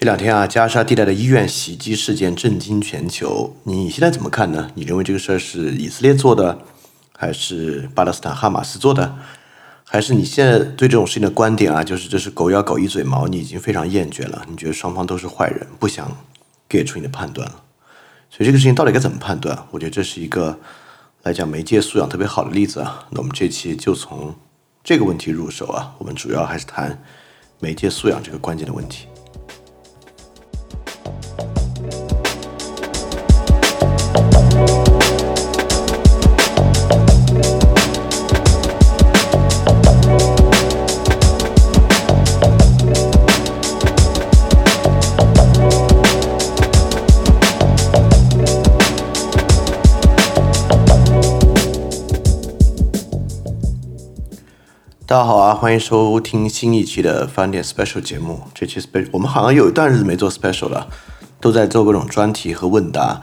这两天啊，加沙地带的医院袭击事件震惊全球。你现在怎么看呢？你认为这个事儿是以色列做的，还是巴勒斯坦哈马斯做的？还是你现在对这种事情的观点啊，就是这是狗咬狗一嘴毛，你已经非常厌倦了？你觉得双方都是坏人，不想给出你的判断了？所以这个事情到底该怎么判断？我觉得这是一个来讲媒介素养特别好的例子啊。那我们这期就从这个问题入手啊，我们主要还是谈媒介素养这个关键的问题。大家好啊，欢迎收听新一期的翻点 special 节目。这期 special 我们好像有一段日子没做 special 了，都在做各种专题和问答。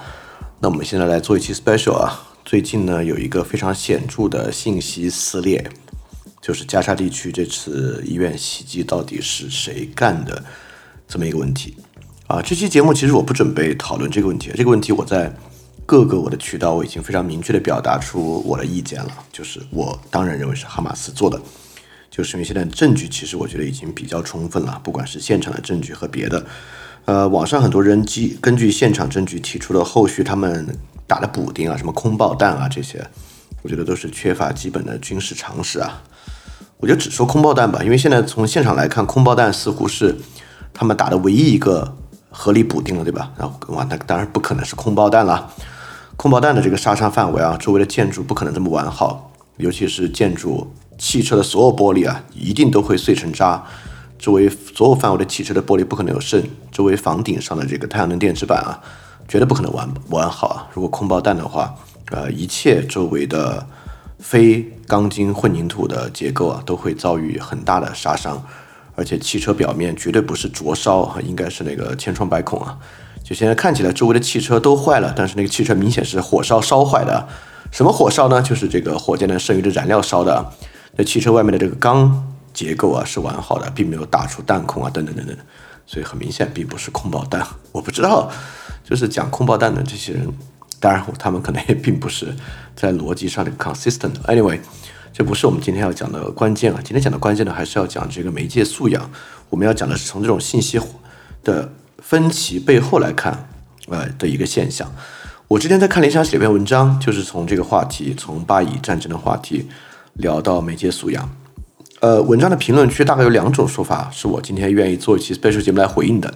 那我们现在来做一期 special 啊。最近呢，有一个非常显著的信息撕裂，就是加沙地区这次医院袭击到底是谁干的这么一个问题啊。这期节目其实我不准备讨论这个问题，这个问题我在各个我的渠道我已经非常明确的表达出我的意见了，就是我当然认为是哈马斯做的。就是因为现在证据其实我觉得已经比较充分了，不管是现场的证据和别的，呃，网上很多人基根据现场证据提出了后续他们打的补丁啊，什么空爆弹啊这些，我觉得都是缺乏基本的军事常识啊。我就只说空爆弹吧，因为现在从现场来看，空爆弹似乎是他们打的唯一一个合理补丁了，对吧？然后哇，那当然不可能是空爆弹了，空爆弹的这个杀伤范围啊，周围的建筑不可能这么完好，尤其是建筑。汽车的所有玻璃啊，一定都会碎成渣。周围所有范围的汽车的玻璃不可能有剩。周围房顶上的这个太阳能电池板啊，绝对不可能完完好啊。如果空爆弹的话，呃，一切周围的非钢筋混凝土的结构啊，都会遭遇很大的杀伤。而且汽车表面绝对不是灼烧，应该是那个千疮百孔啊。就现在看起来，周围的汽车都坏了，但是那个汽车明显是火烧烧坏的。什么火烧呢？就是这个火箭的剩余的燃料烧的。那汽车外面的这个钢结构啊是完好的，并没有打出弹孔啊等等等等，所以很明显并不是空爆弹。我不知道，就是讲空爆弹的这些人，当然他们可能也并不是在逻辑上的 consistent。Anyway，这不是我们今天要讲的关键啊。今天讲的关键呢，还是要讲这个媒介素养。我们要讲的是从这种信息的分歧背后来看，呃的一个现象。我之前在看联想写一篇文章，就是从这个话题，从巴以战争的话题。聊到媒介素养，呃，文章的评论区大概有两种说法，是我今天愿意做一期备述节目来回应的。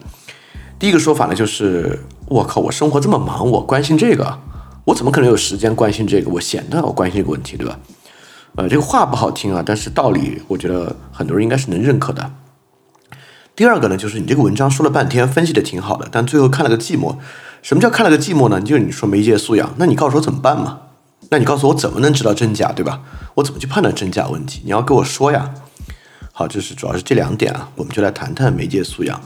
第一个说法呢，就是我靠，我生活这么忙，我关心这个，我怎么可能有时间关心这个？我闲的，我关心这个问题，对吧？呃，这个话不好听啊，但是道理我觉得很多人应该是能认可的。第二个呢，就是你这个文章说了半天，分析的挺好的，但最后看了个寂寞。什么叫看了个寂寞呢？就是你说媒介素养，那你告诉我怎么办嘛？那你告诉我怎么能知道真假，对吧？我怎么去判断真假问题？你要跟我说呀。好，这是主要是这两点啊，我们就来谈谈媒介素养。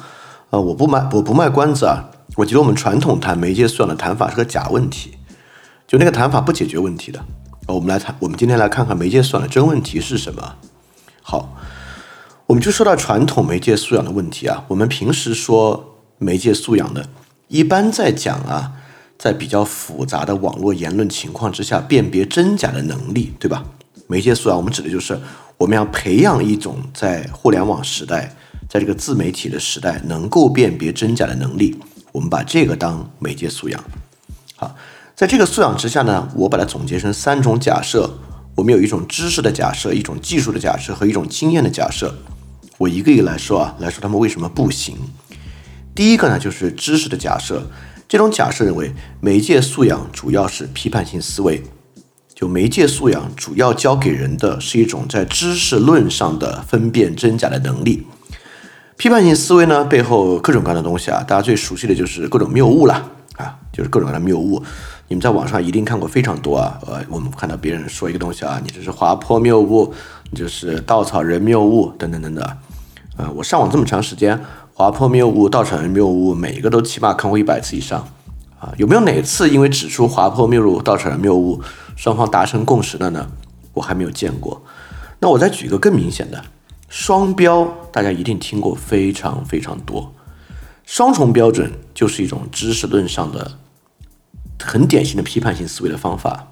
呃，我不卖我不卖关子啊。我觉得我们传统谈媒介素养的谈法是个假问题，就那个谈法不解决问题的。我们来谈，我们今天来看看媒介素养的真问题是什么。好，我们就说到传统媒介素养的问题啊。我们平时说媒介素养的，一般在讲啊。在比较复杂的网络言论情况之下，辨别真假的能力，对吧？媒介素养，我们指的就是我们要培养一种在互联网时代，在这个自媒体的时代，能够辨别真假的能力。我们把这个当媒介素养。好，在这个素养之下呢，我把它总结成三种假设。我们有一种知识的假设，一种技术的假设和一种经验的假设。我一个一个来说啊，来说他们为什么不行。第一个呢，就是知识的假设。这种假设认为，媒介素养主要是批判性思维。就媒介素养主要教给人的是一种在知识论上的分辨真假的能力。批判性思维呢，背后各种各样的东西啊，大家最熟悉的就是各种谬误了啊，就是各种各样的谬误。你们在网上一定看过非常多啊。呃，我们看到别人说一个东西啊，你这是滑坡谬误，你这是稻草人谬误等等等等。啊，我上网这么长时间。滑坡谬误、稻草人谬误，每一个都起码看过一百次以上，啊，有没有哪次因为指出滑坡谬误、稻草人谬误，双方达成共识的呢？我还没有见过。那我再举一个更明显的，双标，大家一定听过非常非常多。双重标准就是一种知识论上的很典型的批判性思维的方法。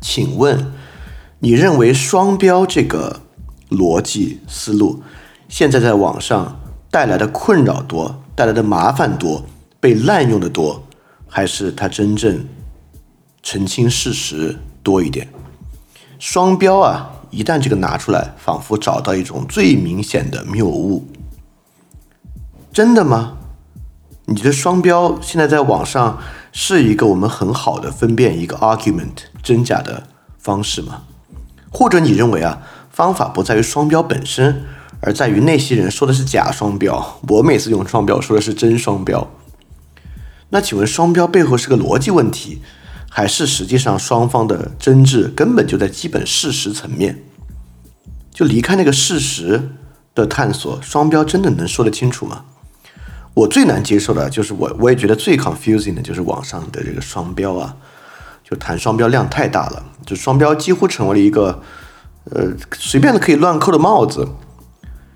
请问，你认为双标这个逻辑思路现在在网上带来的困扰多，带来的麻烦多，被滥用的多，还是它真正澄清事实多一点？双标啊，一旦这个拿出来，仿佛找到一种最明显的谬误。真的吗？你觉得双标现在在网上是一个我们很好的分辨一个 argument 真假的方式吗？或者你认为啊，方法不在于双标本身，而在于那些人说的是假双标，我每次用双标说的是真双标。那请问双标背后是个逻辑问题，还是实际上双方的争执根本就在基本事实层面？就离开那个事实的探索，双标真的能说得清楚吗？我最难接受的就是我，我也觉得最 confusing 的就是网上的这个双标啊，就谈双标量太大了，就双标几乎成为了一个呃随便的可以乱扣的帽子。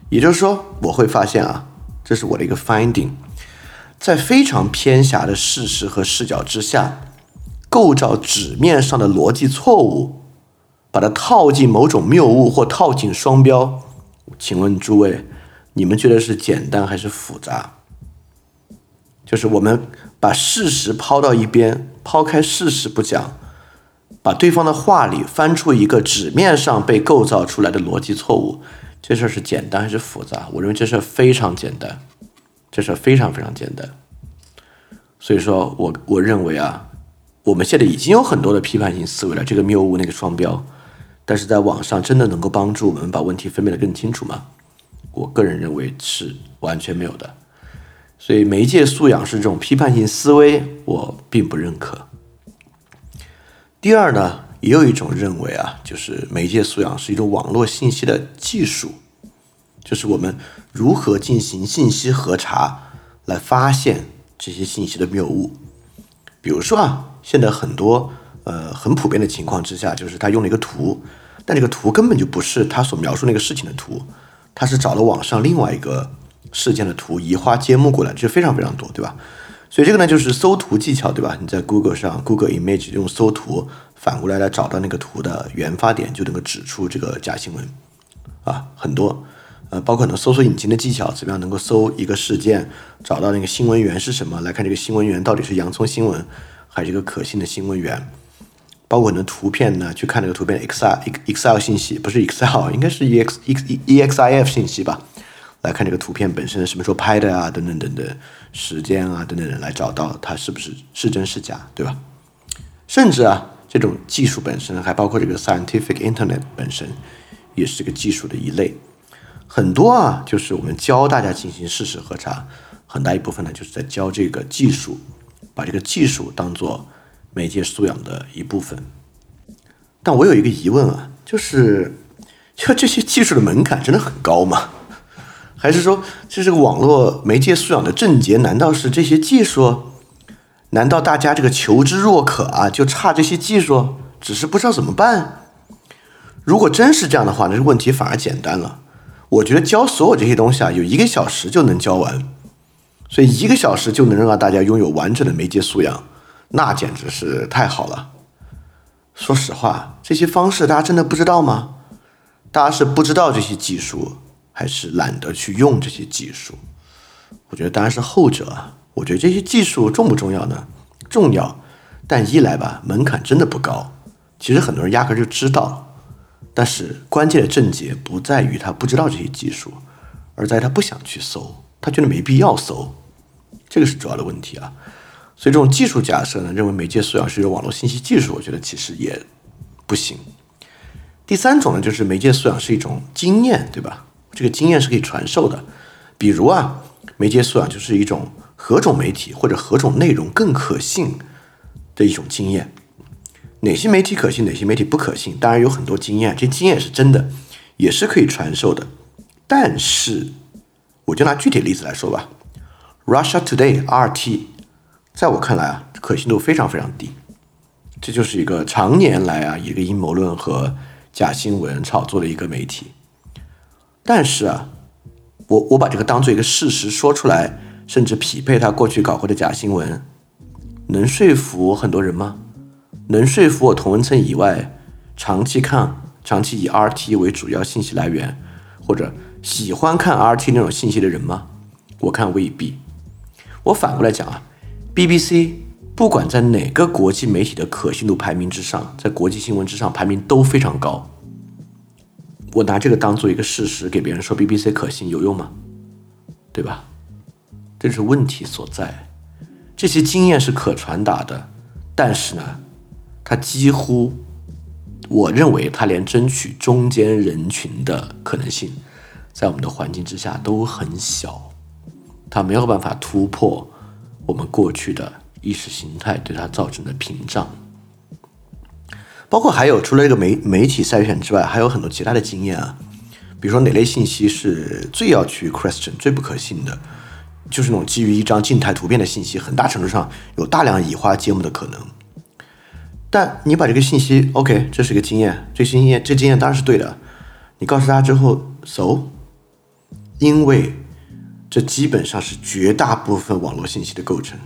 也就是说，我会发现啊，这是我的一个 finding，在非常偏狭的事实和视角之下，构造纸面上的逻辑错误，把它套进某种谬误或套进双标。请问诸位，你们觉得是简单还是复杂？就是我们把事实抛到一边，抛开事实不讲，把对方的话里翻出一个纸面上被构造出来的逻辑错误，这事儿是简单还是复杂？我认为这事儿非常简单，这事儿非常非常简单。所以说我我认为啊，我们现在已经有很多的批判性思维了，这个谬误那个双标，但是在网上真的能够帮助我们把问题分辨得更清楚吗？我个人认为是完全没有的。所以媒介素养是这种批判性思维，我并不认可。第二呢，也有一种认为啊，就是媒介素养是一种网络信息的技术，就是我们如何进行信息核查，来发现这些信息的谬误。比如说啊，现在很多呃很普遍的情况之下，就是他用了一个图，但这个图根本就不是他所描述那个事情的图，他是找了网上另外一个。事件的图移花接木过来，这非常非常多，对吧？所以这个呢，就是搜图技巧，对吧？你在 Google 上，Google Image 用搜图反过来来找到那个图的原发点，就能够指出这个假新闻啊，很多，呃，包括能搜索引擎的技巧，怎么样能够搜一个事件，找到那个新闻源是什么，来看这个新闻源到底是洋葱新闻还是一个可信的新闻源，包括很多图片呢，去看这个图片 Excel Excel 信息，不是 Excel，应该是 E X Ex Exif 信息吧。来看这个图片本身什么时候拍的啊，等等等等，时间啊等等等，来找到它是不是是真是假，对吧？甚至啊，这种技术本身还包括这个 scientific internet 本身，也是这个技术的一类。很多啊，就是我们教大家进行事实核查，很大一部分呢，就是在教这个技术，把这个技术当做媒介素养的一部分。但我有一个疑问啊，就是，就这些技术的门槛真的很高吗？还是说，这是个网络媒介素养的症结？难道是这些技术？难道大家这个求知若渴啊，就差这些技术，只是不知道怎么办？如果真是这样的话，那问题反而简单了。我觉得教所有这些东西啊，有一个小时就能教完，所以一个小时就能让大家拥有完整的媒介素养，那简直是太好了。说实话，这些方式大家真的不知道吗？大家是不知道这些技术。还是懒得去用这些技术，我觉得当然是后者啊。我觉得这些技术重不重要呢？重要，但一来吧，门槛真的不高。其实很多人压根就知道，但是关键的症结不在于他不知道这些技术，而在他不想去搜，他觉得没必要搜，这个是主要的问题啊。所以这种技术假设呢，认为媒介素养是一种网络信息技术，我觉得其实也不行。第三种呢，就是媒介素养是一种经验，对吧？这个经验是可以传授的，比如啊，媒介素养就是一种何种媒体或者何种内容更可信的一种经验。哪些媒体可信，哪些媒体不可信？当然有很多经验，这经验是真的，也是可以传授的。但是，我就拿具体例子来说吧，Russia Today（RT） 在我看来啊，可信度非常非常低。这就是一个常年来啊，一个阴谋论和假新闻炒作的一个媒体。但是啊，我我把这个当做一个事实说出来，甚至匹配他过去搞过的假新闻，能说服很多人吗？能说服我同文层以外长期看、长期以 RT 为主要信息来源，或者喜欢看 RT 那种信息的人吗？我看未必。我反过来讲啊，BBC 不管在哪个国际媒体的可信度排名之上，在国际新闻之上排名都非常高。我拿这个当做一个事实给别人说 BBC 可信有用吗？对吧？这是问题所在。这些经验是可传达的，但是呢，它几乎，我认为它连争取中间人群的可能性，在我们的环境之下都很小，它没有办法突破我们过去的意识形态对它造成的屏障。包括还有除了这个媒媒体筛选之外，还有很多其他的经验啊，比如说哪类信息是最要去 question 最不可信的，就是那种基于一张静态图片的信息，很大程度上有大量移花接木的可能。但你把这个信息，OK，这是一个经验，这经验这经验当然是对的，你告诉他之后，so，因为这基本上是绝大部分网络信息的构成。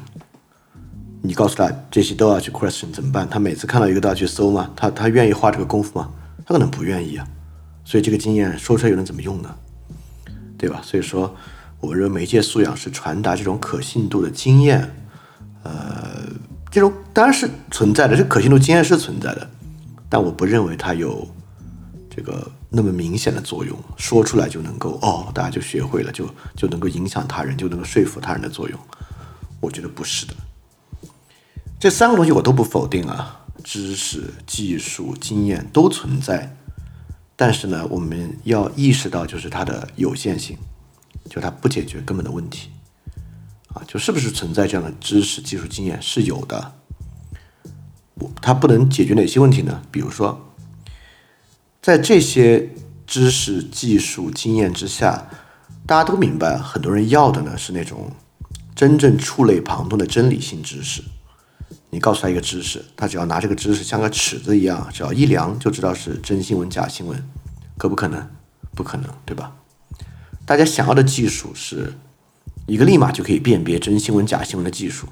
你告诉他这些都要去 question 怎么办？他每次看到一个都要去搜吗？他他愿意花这个功夫吗？他可能不愿意啊。所以这个经验说出来又能怎么用呢？对吧？所以说，我认为媒介素养是传达这种可信度的经验。呃，这种当然是存在的，这可信度经验是存在的，但我不认为它有这个那么明显的作用，说出来就能够哦，大家就学会了，就就能够影响他人，就能够说服他人的作用。我觉得不是的。这三个东西我都不否定啊，知识、技术、经验都存在，但是呢，我们要意识到就是它的有限性，就它不解决根本的问题，啊，就是不是存在这样的知识、技术、经验是有的，它不能解决哪些问题呢？比如说，在这些知识、技术、经验之下，大家都明白，很多人要的呢是那种真正触类旁通的真理性知识。你告诉他一个知识，他只要拿这个知识像个尺子一样，只要一量就知道是真新闻假新闻，可不可能？不可能，对吧？大家想要的技术是一个立马就可以辨别真新闻假新闻的技术。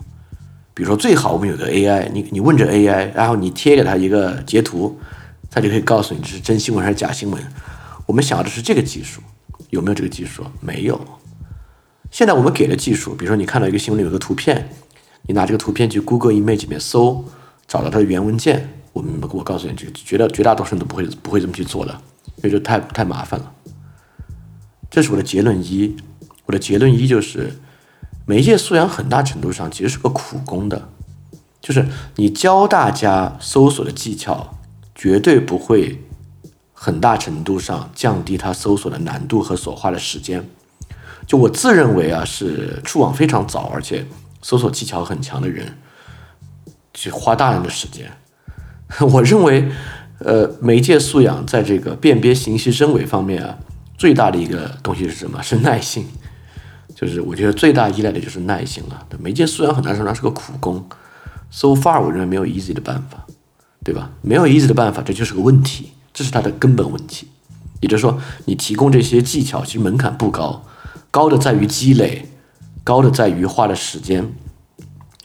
比如说，最好我们有个 AI，你你问这 AI，然后你贴给他一个截图，他就可以告诉你这是真新闻还是假新闻。我们想要的是这个技术，有没有这个技术？没有。现在我们给的技术，比如说你看到一个新闻里有个图片。你拿这个图片去 Google Image 里面搜，找到它的原文件。我们我告诉你，这绝大绝大多数人都不会不会这么去做的，因为这太太麻烦了。这是我的结论一。我的结论一就是，媒介素养很大程度上其实是个苦工的，就是你教大家搜索的技巧，绝对不会很大程度上降低他搜索的难度和所花的时间。就我自认为啊，是触网非常早，而且。搜索技巧很强的人，去花大量的时间。我认为，呃，媒介素养在这个辨别信息真伪方面啊，最大的一个东西是什么？是耐性。就是我觉得最大依赖的就是耐心了。媒介素养很难说它是个苦工。So far，我认为没有 easy 的办法，对吧？没有 easy 的办法，这就是个问题，这是它的根本问题。也就是说，你提供这些技巧，其实门槛不高，高的在于积累。高的在于花的时间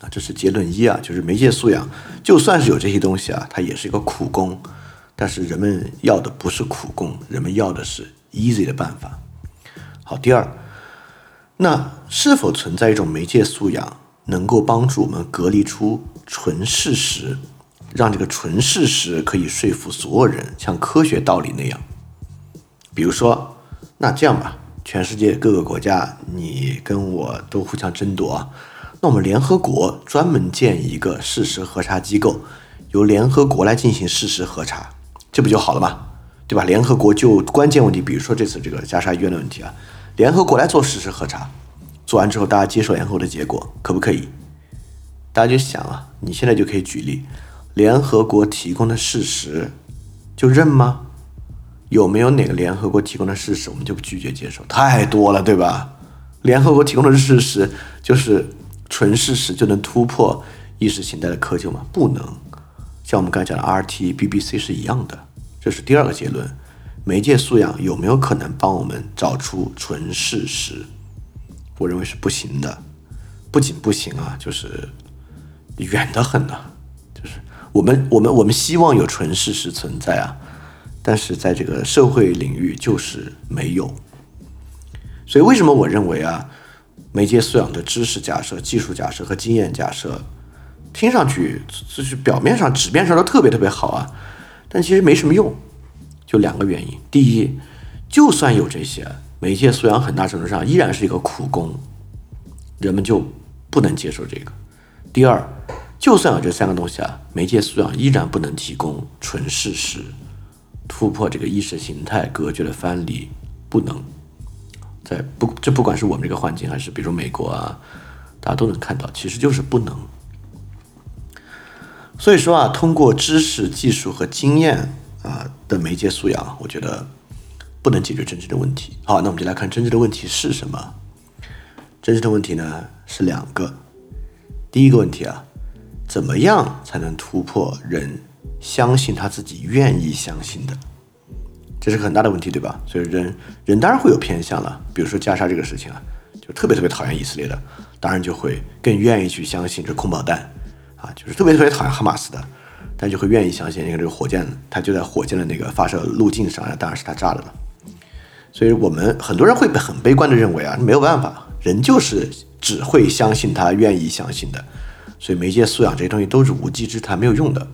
啊，这是结论一啊，就是媒介素养，就算是有这些东西啊，它也是一个苦工。但是人们要的不是苦工，人们要的是 easy 的办法。好，第二，那是否存在一种媒介素养，能够帮助我们隔离出纯事实，让这个纯事实可以说服所有人，像科学道理那样？比如说，那这样吧。全世界各个国家，你跟我都互相争夺，那我们联合国专门建一个事实核查机构，由联合国来进行事实核查，这不就好了吗？对吧？联合国就关键问题，比如说这次这个加沙医院的问题啊，联合国来做事实核查，做完之后大家接受联合国的结果，可不可以？大家就想啊，你现在就可以举例，联合国提供的事实就认吗？有没有哪个联合国提供的事实我们就拒绝接受？太多了，对吧？联合国提供的事实就是纯事实就能突破意识形态的窠臼吗？不能。像我们刚才讲的 RT、BBC 是一样的。这是第二个结论：媒介素养有没有可能帮我们找出纯事实？我认为是不行的。不仅不行啊，就是远得很呢。就是我们我们我们希望有纯事实存在啊，但是在这个社会领域就是没有。所以为什么我认为啊，媒介素养的知识假设、技术假设和经验假设，听上去就是表面上、纸面上都特别特别好啊，但其实没什么用。就两个原因：第一，就算有这些，媒介素养很大程度上依然是一个苦工，人们就不能接受这个；第二，就算有这三个东西啊，媒介素养依然不能提供纯事实，突破这个意识形态隔绝的藩篱，不能。在不，这不管是我们这个环境，还是比如美国啊，大家都能看到，其实就是不能。所以说啊，通过知识、技术和经验啊的媒介素养，我觉得不能解决真正的问题。好，那我们就来看真正的问题是什么？真正的问题呢是两个。第一个问题啊，怎么样才能突破人相信他自己愿意相信的？这是个很大的问题，对吧？所以人人当然会有偏向了。比如说加沙这个事情啊，就特别特别讨厌以色列的，当然就会更愿意去相信这空爆弹啊，就是特别特别讨厌哈马斯的，但就会愿意相信，你看这个火箭它就在火箭的那个发射路径上，当然是他炸的了。所以我们很多人会很悲观的认为啊，没有办法，人就是只会相信他愿意相信的。所以媒介素养这些东西都是无稽之谈，没有用的。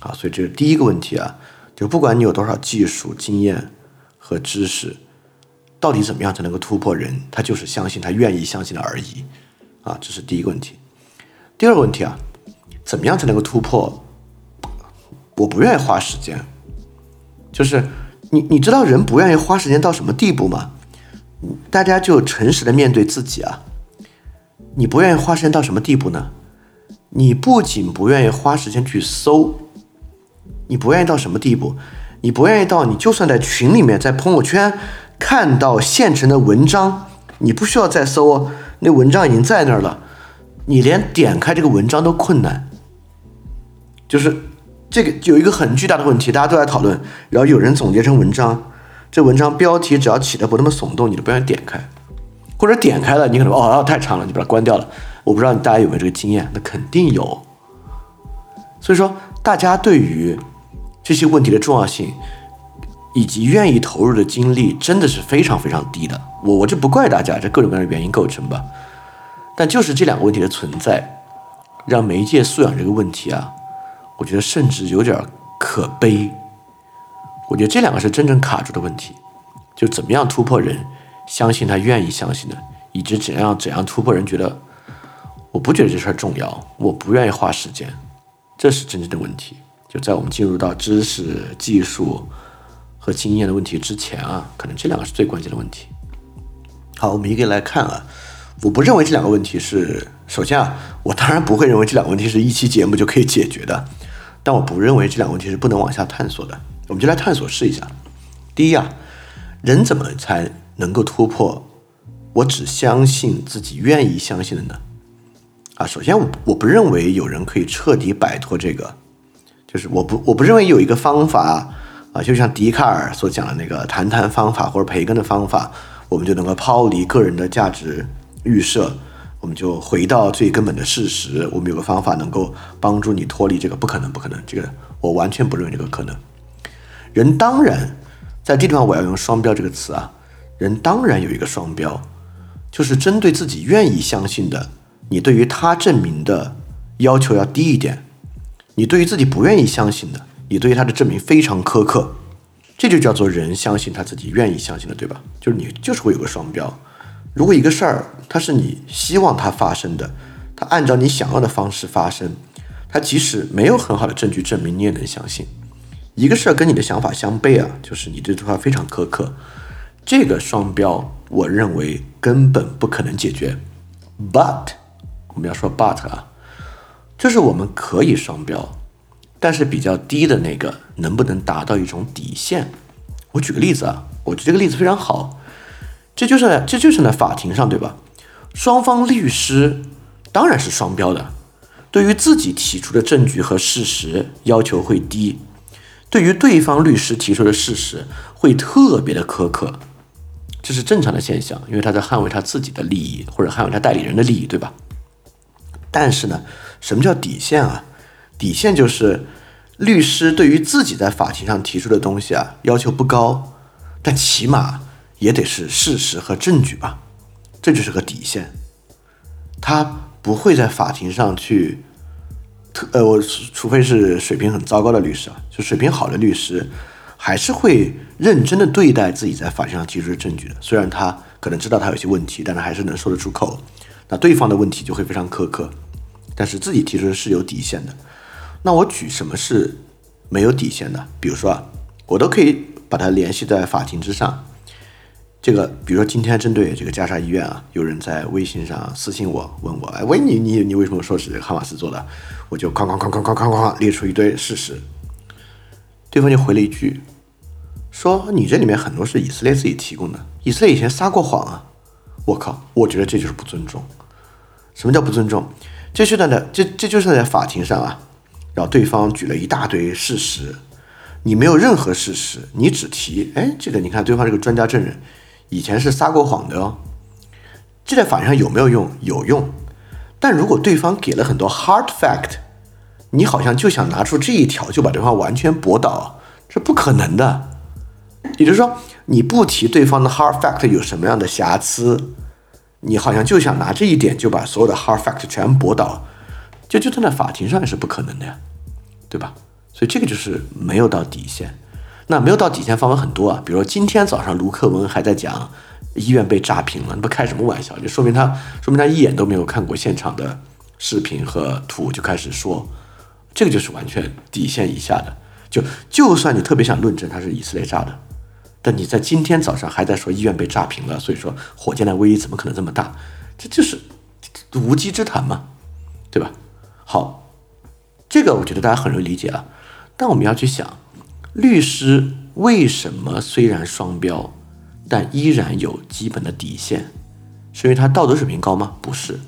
啊，所以这是第一个问题啊。就不管你有多少技术、经验和知识，到底怎么样才能够突破人？他就是相信他愿意相信的而已，啊，这是第一个问题。第二个问题啊，怎么样才能够突破？我不愿意花时间，就是你你知道人不愿意花时间到什么地步吗？大家就诚实的面对自己啊，你不愿意花时间到什么地步呢？你不仅不愿意花时间去搜。你不愿意到什么地步？你不愿意到你就算在群里面，在朋友圈看到现成的文章，你不需要再搜，那文章已经在那儿了，你连点开这个文章都困难。就是这个有一个很巨大的问题，大家都在讨论，然后有人总结成文章，这文章标题只要起的不那么耸动，你都不愿意点开，或者点开了，你可能哦太长了，你把它关掉了。我不知道大家有没有这个经验，那肯定有。所以说，大家对于这些问题的重要性，以及愿意投入的精力，真的是非常非常低的。我我这不怪大家，这各种各样的原因构成吧。但就是这两个问题的存在，让媒介素养这个问题啊，我觉得甚至有点可悲。我觉得这两个是真正卡住的问题，就怎么样突破人相信他愿意相信的，以及怎样怎样突破人觉得我不觉得这事儿重要，我不愿意花时间，这是真正的问题。就在我们进入到知识、技术和经验的问题之前啊，可能这两个是最关键的问题。好，我们一个来看啊。我不认为这两个问题是，首先啊，我当然不会认为这两个问题是一期节目就可以解决的，但我不认为这两个问题是不能往下探索的。我们就来探索试一下。第一啊，人怎么才能够突破我只相信自己愿意相信的呢？啊，首先我我不认为有人可以彻底摆脱这个。就是我不我不认为有一个方法啊，就像笛卡尔所讲的那个谈谈方法或者培根的方法，我们就能够抛离个人的价值预设，我们就回到最根本的事实。我们有个方法能够帮助你脱离这个，不可能，不可能，这个我完全不认为这个可能。人当然在这地方我要用双标这个词啊，人当然有一个双标，就是针对自己愿意相信的，你对于他证明的要求要低一点。你对于自己不愿意相信的，你对于他的证明非常苛刻，这就叫做人相信他自己愿意相信的，对吧？就是你就是会有个双标。如果一个事儿它是你希望它发生的，它按照你想要的方式发生，它即使没有很好的证据证明，你也能相信。一个事儿跟你的想法相悖啊，就是你对它非常苛刻。这个双标，我认为根本不可能解决。But 我们要说 But 啊。就是我们可以双标，但是比较低的那个能不能达到一种底线？我举个例子啊，我觉得这个例子非常好，这就是这就是在法庭上对吧？双方律师当然是双标的，对于自己提出的证据和事实要求会低，对于对方律师提出的事实会特别的苛刻，这是正常的现象，因为他在捍卫他自己的利益或者捍卫他代理人的利益，对吧？但是呢，什么叫底线啊？底线就是律师对于自己在法庭上提出的东西啊，要求不高，但起码也得是事实和证据吧，这就是个底线。他不会在法庭上去，特呃，我除非是水平很糟糕的律师啊，就水平好的律师，还是会认真的对待自己在法庭上提出的证据的。虽然他可能知道他有些问题，但是还是能说得出口。那对方的问题就会非常苛刻，但是自己提出的是有底线的。那我举什么是没有底线的？比如说啊，我都可以把它联系在法庭之上。这个，比如说今天针对这个加沙医院啊，有人在微信上私信我，问我，哎，喂，你你你为什么说是哈马斯做的？我就哐哐哐哐哐哐哐列出一堆事实。对方就回了一句，说你这里面很多是以色列自己提供的，以色列以前撒过谎啊。我靠，我觉得这就是不尊重。什么叫不尊重？这是在这这就是在法庭上啊，然后对方举了一大堆事实，你没有任何事实，你只提，哎，这个你看对方这个专家证人。以前是撒过谎的哦，这在法庭上有没有用？有用。但如果对方给了很多 hard fact，你好像就想拿出这一条就把对方完全驳倒，这不可能的。也就是说，你不提对方的 hard fact 有什么样的瑕疵，你好像就想拿这一点就把所有的 hard fact 全驳倒，就就站在法庭上也是不可能的呀，对吧？所以这个就是没有到底线。那没有到底线范围很多啊，比如说今天早上卢克文还在讲医院被炸平了，那不开什么玩笑？就说明他说明他一眼都没有看过现场的视频和图就开始说，这个就是完全底线以下的。就就算你特别想论证他是以色列炸的，但你在今天早上还在说医院被炸平了，所以说火箭的威力怎么可能这么大？这就是无稽之谈嘛，对吧？好，这个我觉得大家很容易理解啊，但我们要去想。律师为什么虽然双标，但依然有基本的底线？是因为他道德水平高吗？不是，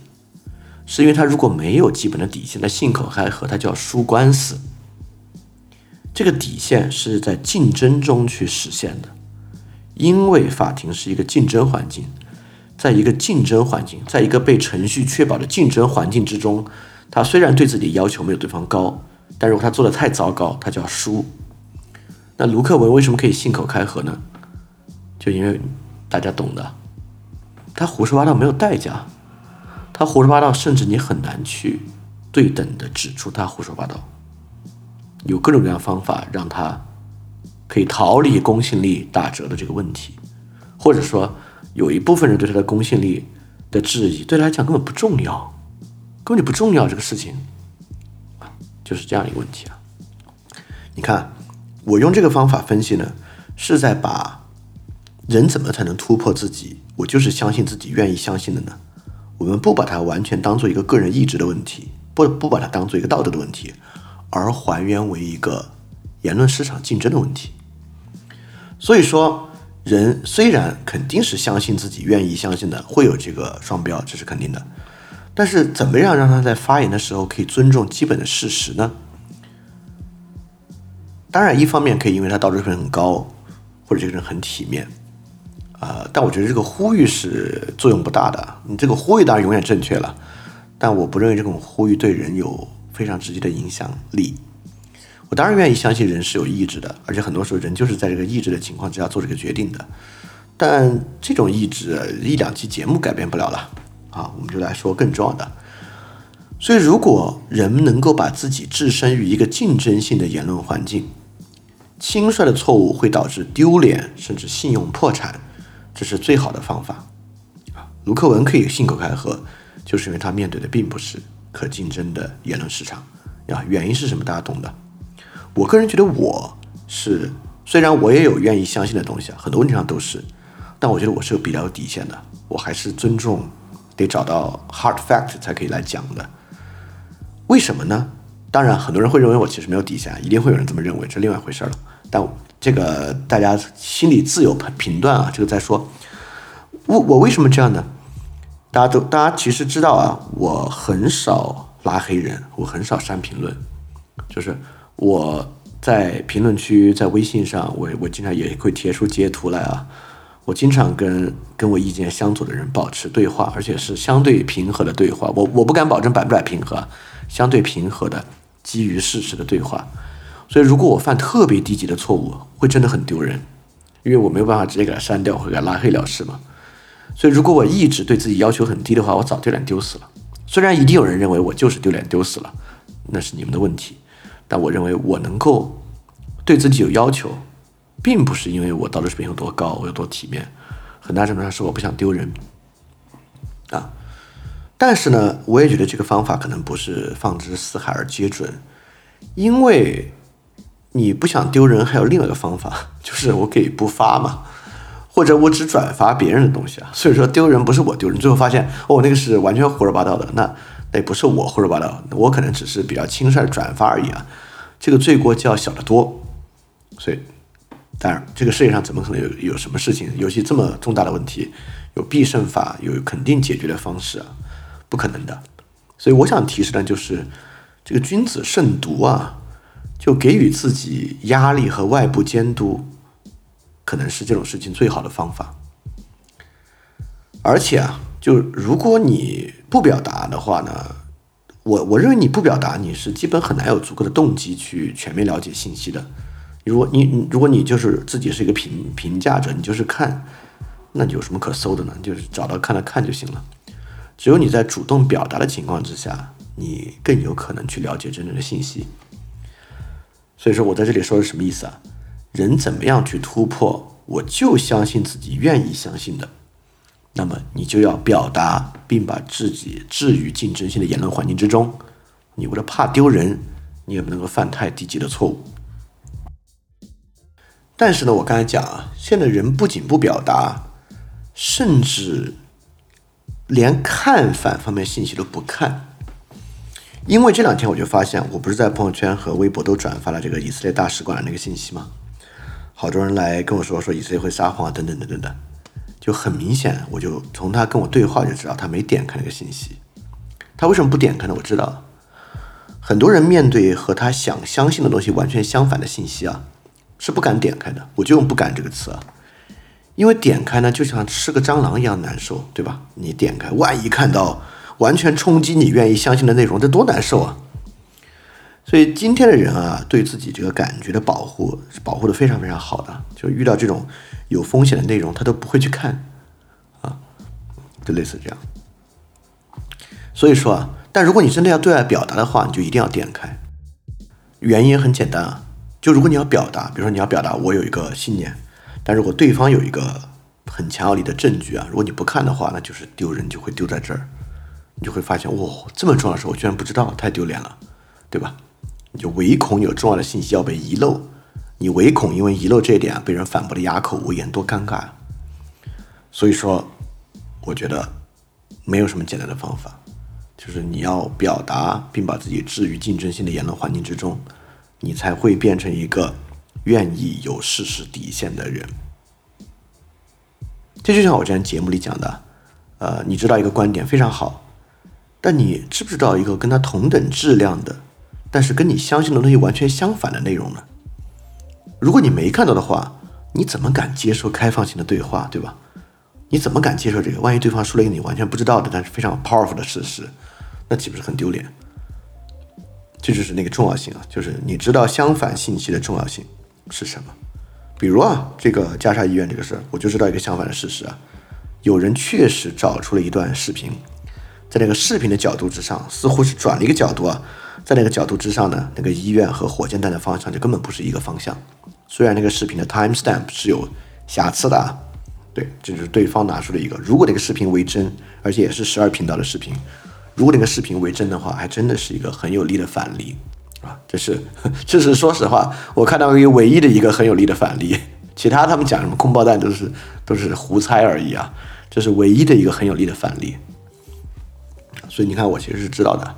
是因为他如果没有基本的底线，他信口开河，他就要输官司。这个底线是在竞争中去实现的，因为法庭是一个竞争环境，在一个竞争环境，在一个被程序确保的竞争环境之中，他虽然对自己要求没有对方高，但如果他做的太糟糕，他就要输。那卢克文为什么可以信口开河呢？就因为大家懂的，他胡说八道没有代价，他胡说八道甚至你很难去对等的指出他胡说八道，有各种各样方法让他可以逃离公信力打折的这个问题，或者说有一部分人对他的公信力的质疑，对他来讲根本不重要，根本就不重要这个事情，就是这样一个问题啊，你看。我用这个方法分析呢，是在把人怎么才能突破自己？我就是相信自己愿意相信的呢。我们不把它完全当做一个个人意志的问题，不不把它当做一个道德的问题，而还原为一个言论市场竞争的问题。所以说，人虽然肯定是相信自己愿意相信的，会有这个双标，这是肯定的。但是怎么样让他在发言的时候可以尊重基本的事实呢？当然，一方面可以因为他道德水平很高，或者这个人很体面，啊，但我觉得这个呼吁是作用不大的。你这个呼吁当然永远正确了，但我不认为这种呼吁对人有非常直接的影响力。我当然愿意相信人是有意志的，而且很多时候人就是在这个意志的情况之下做这个决定的。但这种意志一两期节目改变不了了啊，我们就来说更重要的。所以，如果人们能够把自己置身于一个竞争性的言论环境，轻率的错误会导致丢脸，甚至信用破产，这是最好的方法。啊，卢克文可以信口开河，就是因为他面对的并不是可竞争的言论市场。啊，原因是什么？大家懂的。我个人觉得，我是虽然我也有愿意相信的东西啊，很多问题上都是，但我觉得我是有比较有底线的。我还是尊重，得找到 hard fact 才可以来讲的。为什么呢？当然，很多人会认为我其实没有底线，一定会有人这么认为，这另外一回事了。但这个大家心里自有评断啊，这个再说。我我为什么这样呢？大家都大家其实知道啊，我很少拉黑人，我很少删评论，就是我在评论区在微信上，我我经常也会贴出截图来啊。我经常跟跟我意见相左的人保持对话，而且是相对平和的对话。我我不敢保证百分百平和，相对平和的基于事实的对话。所以，如果我犯特别低级的错误，会真的很丢人，因为我没有办法直接给他删掉或者给他拉黑了事嘛。所以，如果我一直对自己要求很低的话，我早丢脸丢死了。虽然一定有人认为我就是丢脸丢死了，那是你们的问题。但我认为我能够对自己有要求，并不是因为我道德水平有多高，我有多体面，很大程度上是我不想丢人啊。但是呢，我也觉得这个方法可能不是放之四海而皆准，因为。你不想丢人，还有另外一个方法，就是我可以不发嘛，或者我只转发别人的东西啊。所以说丢人不是我丢人，最后发现哦，那个是完全胡说八道的，那那不是我胡说八道，我可能只是比较轻率转发而已啊。这个罪过就要小得多。所以，当然这个世界上怎么可能有有什么事情，尤其这么重大的问题，有必胜法，有肯定解决的方式啊？不可能的。所以我想提示的，就是这个君子慎独啊。就给予自己压力和外部监督，可能是这种事情最好的方法。而且啊，就如果你不表达的话呢，我我认为你不表达，你是基本很难有足够的动机去全面了解信息的。如果你如果你就是自己是一个评评价者，你就是看，那你有什么可搜的呢？就是找到看了看就行了。只有你在主动表达的情况之下，你更有可能去了解真正的信息。所以说我在这里说是什么意思啊？人怎么样去突破？我就相信自己愿意相信的。那么你就要表达，并把自己置于竞争性的言论环境之中。你为了怕丢人，你也不能够犯太低级的错误。但是呢，我刚才讲啊，现在人不仅不表达，甚至连看反方面信息都不看。因为这两天我就发现，我不是在朋友圈和微博都转发了这个以色列大使馆的那个信息吗？好多人来跟我说说以色列会撒谎啊，等等等等的，就很明显，我就从他跟我对话就知道他没点开那个信息。他为什么不点开呢？我知道，很多人面对和他想相信的东西完全相反的信息啊，是不敢点开的。我就用“不敢”这个词啊，因为点开呢就像吃个蟑螂一样难受，对吧？你点开，万一看到。完全冲击你愿意相信的内容，这多难受啊！所以今天的人啊，对自己这个感觉的保护是保护的非常非常好的，就遇到这种有风险的内容，他都不会去看啊，就类似这样。所以说啊，但如果你真的要对外表达的话，你就一定要点开。原因很简单啊，就如果你要表达，比如说你要表达我有一个信念，但如果对方有一个很强有力的证据啊，如果你不看的话，那就是丢人，就会丢在这儿。你就会发现，哇，这么重要的事我居然不知道，太丢脸了，对吧？你就唯恐有重要的信息要被遗漏，你唯恐因为遗漏这一点啊，被人反驳的哑口无言，多尴尬啊！所以说，我觉得没有什么简单的方法，就是你要表达，并把自己置于竞争性的言论环境之中，你才会变成一个愿意有事实底线的人。这就像我之前节目里讲的，呃，你知道一个观点非常好。但你知不知道一个跟它同等质量的，但是跟你相信的东西完全相反的内容呢？如果你没看到的话，你怎么敢接受开放性的对话，对吧？你怎么敢接受这个？万一对方说了一个你完全不知道的，但是非常 powerful 的事实，那岂不是很丢脸？这就是那个重要性啊，就是你知道相反信息的重要性是什么？比如啊，这个加沙医院这个事儿，我就知道一个相反的事实啊，有人确实找出了一段视频。在那个视频的角度之上，似乎是转了一个角度啊。在那个角度之上呢，那个医院和火箭弹的方向就根本不是一个方向。虽然那个视频的 time stamp 是有瑕疵的啊，对，这就是对方拿出了一个。如果那个视频为真，而且也是十二频道的视频，如果那个视频为真的话，还真的是一个很有力的反例啊。这是，这是说实话，我看到一个唯一的一个很有力的反例，其他他们讲什么空包弹都是都是胡猜而已啊。这是唯一的一个很有力的反例。所以你看，我其实是知道的。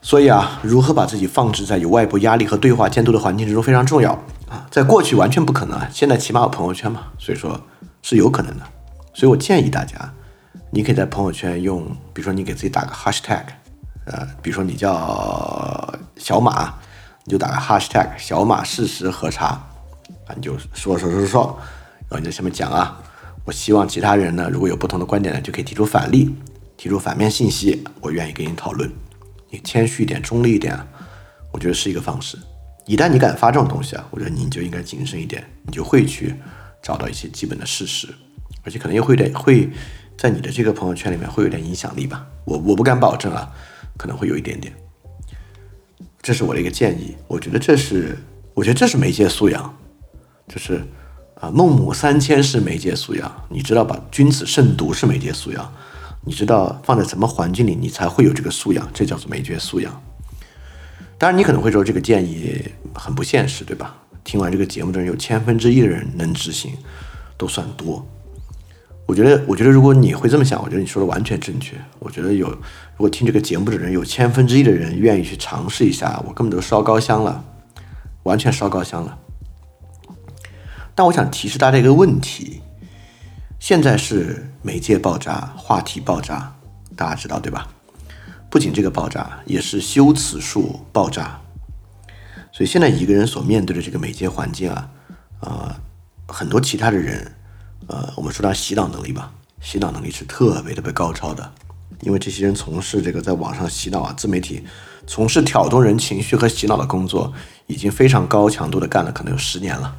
所以啊，如何把自己放置在有外部压力和对话监督的环境之中非常重要啊。在过去完全不可能，现在起码有朋友圈嘛，所以说是有可能的。所以我建议大家，你可以在朋友圈用，比如说你给自己打个 hashtag，呃，比如说你叫小马，你就打个 hashtag 小马事实核查啊，你就说说说说，然后你在下面讲啊，我希望其他人呢，如果有不同的观点呢，就可以提出反例，提出反面信息，我愿意跟你讨论。你谦虚一点，中立一点，我觉得是一个方式。一旦你敢发这种东西啊，我觉得你就应该谨慎一点，你就会去找到一些基本的事实，而且可能又会点会在你的这个朋友圈里面会有点影响力吧。我我不敢保证啊，可能会有一点点。这是我的一个建议，我觉得这是我觉得这是媒介素养，就是啊，孟母三迁是媒介素养，你知道吧？君子慎独是媒介素养，你知道放在什么环境里你才会有这个素养，这叫做美学素养。当然，你可能会说这个建议很不现实，对吧？听完这个节目的人有千分之一的人能执行，都算多。我觉得，我觉得如果你会这么想，我觉得你说的完全正确。我觉得有，如果听这个节目的人有千分之一的人愿意去尝试一下，我根本都烧高香了，完全烧高香了。但我想提示大家一个问题：现在是媒介爆炸，话题爆炸，大家知道对吧？不仅这个爆炸，也是修辞术爆炸。所以现在一个人所面对的这个媒介环境啊，啊，很多其他的人，呃，我们说他洗脑能力吧，洗脑能力是特别特别高超的。因为这些人从事这个在网上洗脑啊，自媒体从事挑动人情绪和洗脑的工作，已经非常高强度的干了，可能有十年了。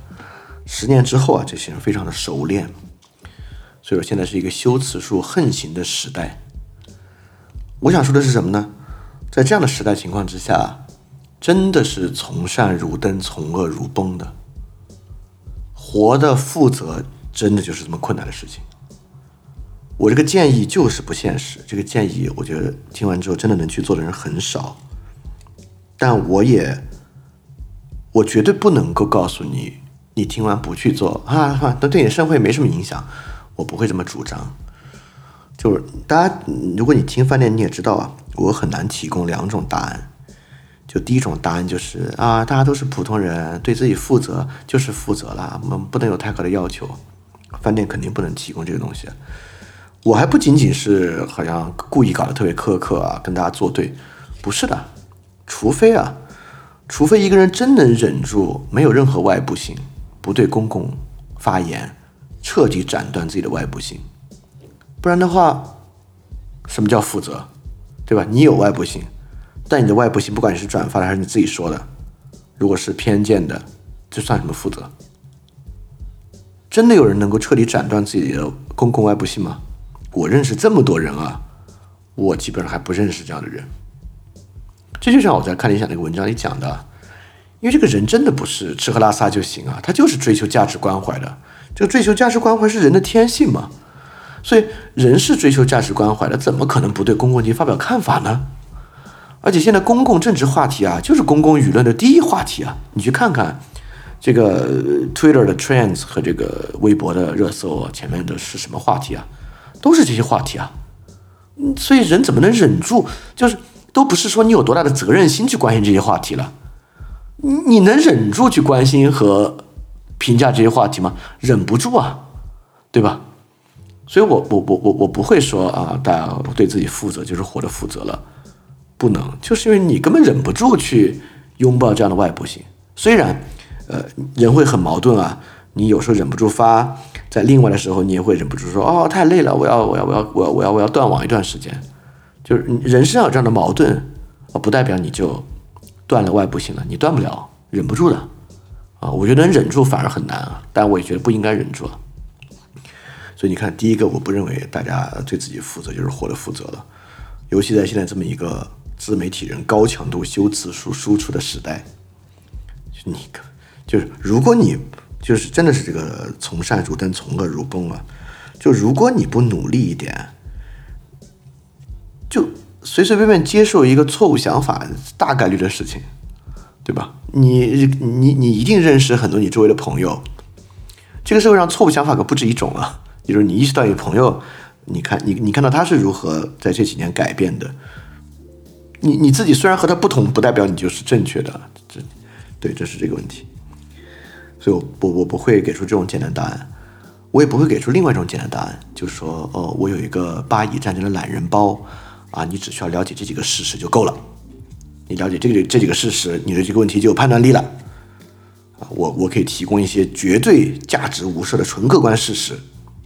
十年之后啊，这些人非常的熟练。所以说，现在是一个修辞术横行的时代。我想说的是什么呢？在这样的时代情况之下，真的是从善如登，从恶如崩的。活的负责，真的就是这么困难的事情。我这个建议就是不现实，这个建议我觉得听完之后真的能去做的人很少。但我也，我绝对不能够告诉你，你听完不去做啊，那对你生活也没什么影响，我不会这么主张。就是大家，如果你听饭店，你也知道啊，我很难提供两种答案。就第一种答案就是啊，大家都是普通人，对自己负责就是负责了，我们不能有太高的要求。饭店肯定不能提供这个东西。我还不仅仅是好像故意搞得特别苛刻啊，跟大家作对，不是的。除非啊，除非一个人真能忍住，没有任何外部性，不对公共发言，彻底斩断自己的外部性。不然的话，什么叫负责，对吧？你有外部性，但你的外部性，不管你是转发的还是你自己说的，如果是偏见的，这算什么负责？真的有人能够彻底斩断自己的公共外部性吗？我认识这么多人啊，我基本上还不认识这样的人。这就像我在看理想那个文章里讲的，因为这个人真的不是吃喝拉撒就行啊，他就是追求价值关怀的。这个追求价值关怀是人的天性嘛？所以，人是追求价值关怀的，怎么可能不对公共问题发表看法呢？而且现在公共政治话题啊，就是公共舆论的第一话题啊！你去看看这个 Twitter 的 Trends 和这个微博的热搜前面的是什么话题啊？都是这些话题啊！所以人怎么能忍住？就是都不是说你有多大的责任心去关心这些话题了，你能忍住去关心和评价这些话题吗？忍不住啊，对吧？所以，我我我我我不会说啊，大家对自己负责就是活得负责了，不能，就是因为你根本忍不住去拥抱这样的外部性。虽然，呃，人会很矛盾啊，你有时候忍不住发，在另外的时候你也会忍不住说，哦，太累了，我要我要我要我要我要我要断网一段时间。就是人身上有这样的矛盾，啊，不代表你就断了外部性了，你断不了，忍不住的，啊，我觉得能忍住反而很难啊，但我也觉得不应该忍住啊。所以你看，第一个，我不认为大家对自己负责就是活得负责了，尤其在现在这么一个自媒体人高强度修辞输输出的时代，你就是如果你就是真的是这个从善如登，从恶如崩啊，就如果你不努力一点，就随随便便接受一个错误想法，大概率的事情，对吧？你你你一定认识很多你周围的朋友，这个社会上错误想法可不止一种啊。就是你意识到一个朋友，你看你你看到他是如何在这几年改变的，你你自己虽然和他不同，不代表你就是正确的，这对这是这个问题，所以我我我不会给出这种简单答案，我也不会给出另外一种简单答案，就是说哦，我有一个巴以战争的懒人包啊，你只需要了解这几个事实就够了，你了解这个这几个事实，你的这个问题就有判断力了。啊，我我可以提供一些绝对价值无涉的纯客观事实。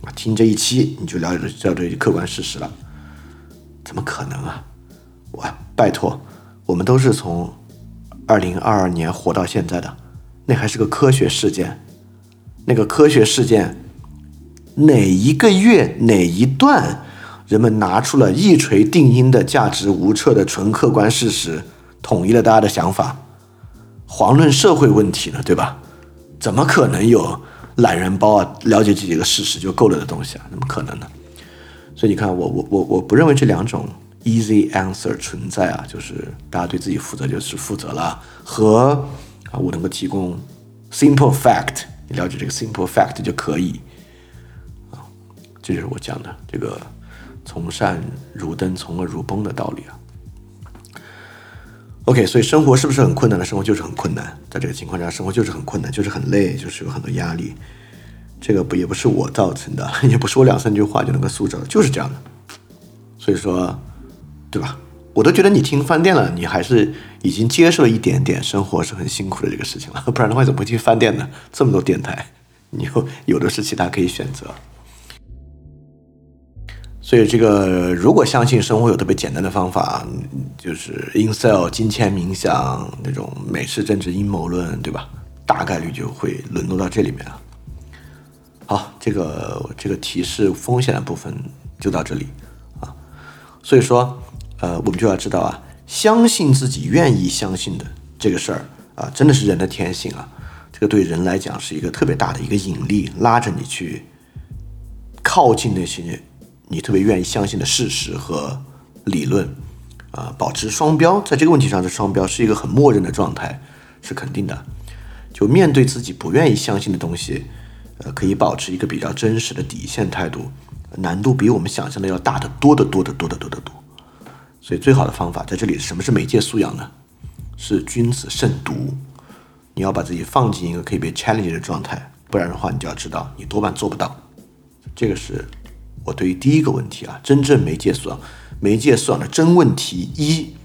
啊，听这一期你就了解了知道这些客观事实了，怎么可能啊？我拜托，我们都是从二零二二年活到现在的，那还是个科学事件，那个科学事件哪一个月哪一段，人们拿出了一锤定音的价值无测的纯客观事实，统一了大家的想法。遑论社会问题呢，对吧？怎么可能有懒人包啊？了解这几个事实就够了的东西啊？怎么可能呢？所以你看，我我我我不认为这两种 easy answer 存在啊，就是大家对自己负责就是负责了，和啊我能够提供 simple fact，你了解这个 simple fact 就可以啊，这就是我讲的这个从善如登，从恶如崩的道理啊。OK，所以生活是不是很困难呢？生活就是很困难，在这个情况下，生活就是很困难，就是很累，就是有很多压力。这个不也不是我造成的，也不是我两三句话就能够塑造的，就是这样的。所以说，对吧？我都觉得你听饭店了，你还是已经接受了一点点生活是很辛苦的这个事情了，不然的话怎么会去饭店呢？这么多电台，你有有的是其他可以选择。所以，这个如果相信生活有特别简单的方法，就是 incel 金钱冥想那种美式政治阴谋论，对吧？大概率就会沦落到这里面了。好，这个这个提示风险的部分就到这里啊。所以说，呃，我们就要知道啊，相信自己愿意相信的这个事儿啊，真的是人的天性啊。这个对人来讲是一个特别大的一个引力，拉着你去靠近那些。你特别愿意相信的事实和理论，啊，保持双标，在这个问题上的双标是一个很默认的状态，是肯定的。就面对自己不愿意相信的东西，呃，可以保持一个比较真实的底线态度，难度比我们想象的要大得多得多得多得多得多。所以最好的方法在这里，什么是媒介素养呢？是君子慎独。你要把自己放进一个可以被 challenge 的状态，不然的话，你就要知道你多半做不到。这个是。我对于第一个问题啊，真正媒介素养，媒介素养的真问题一，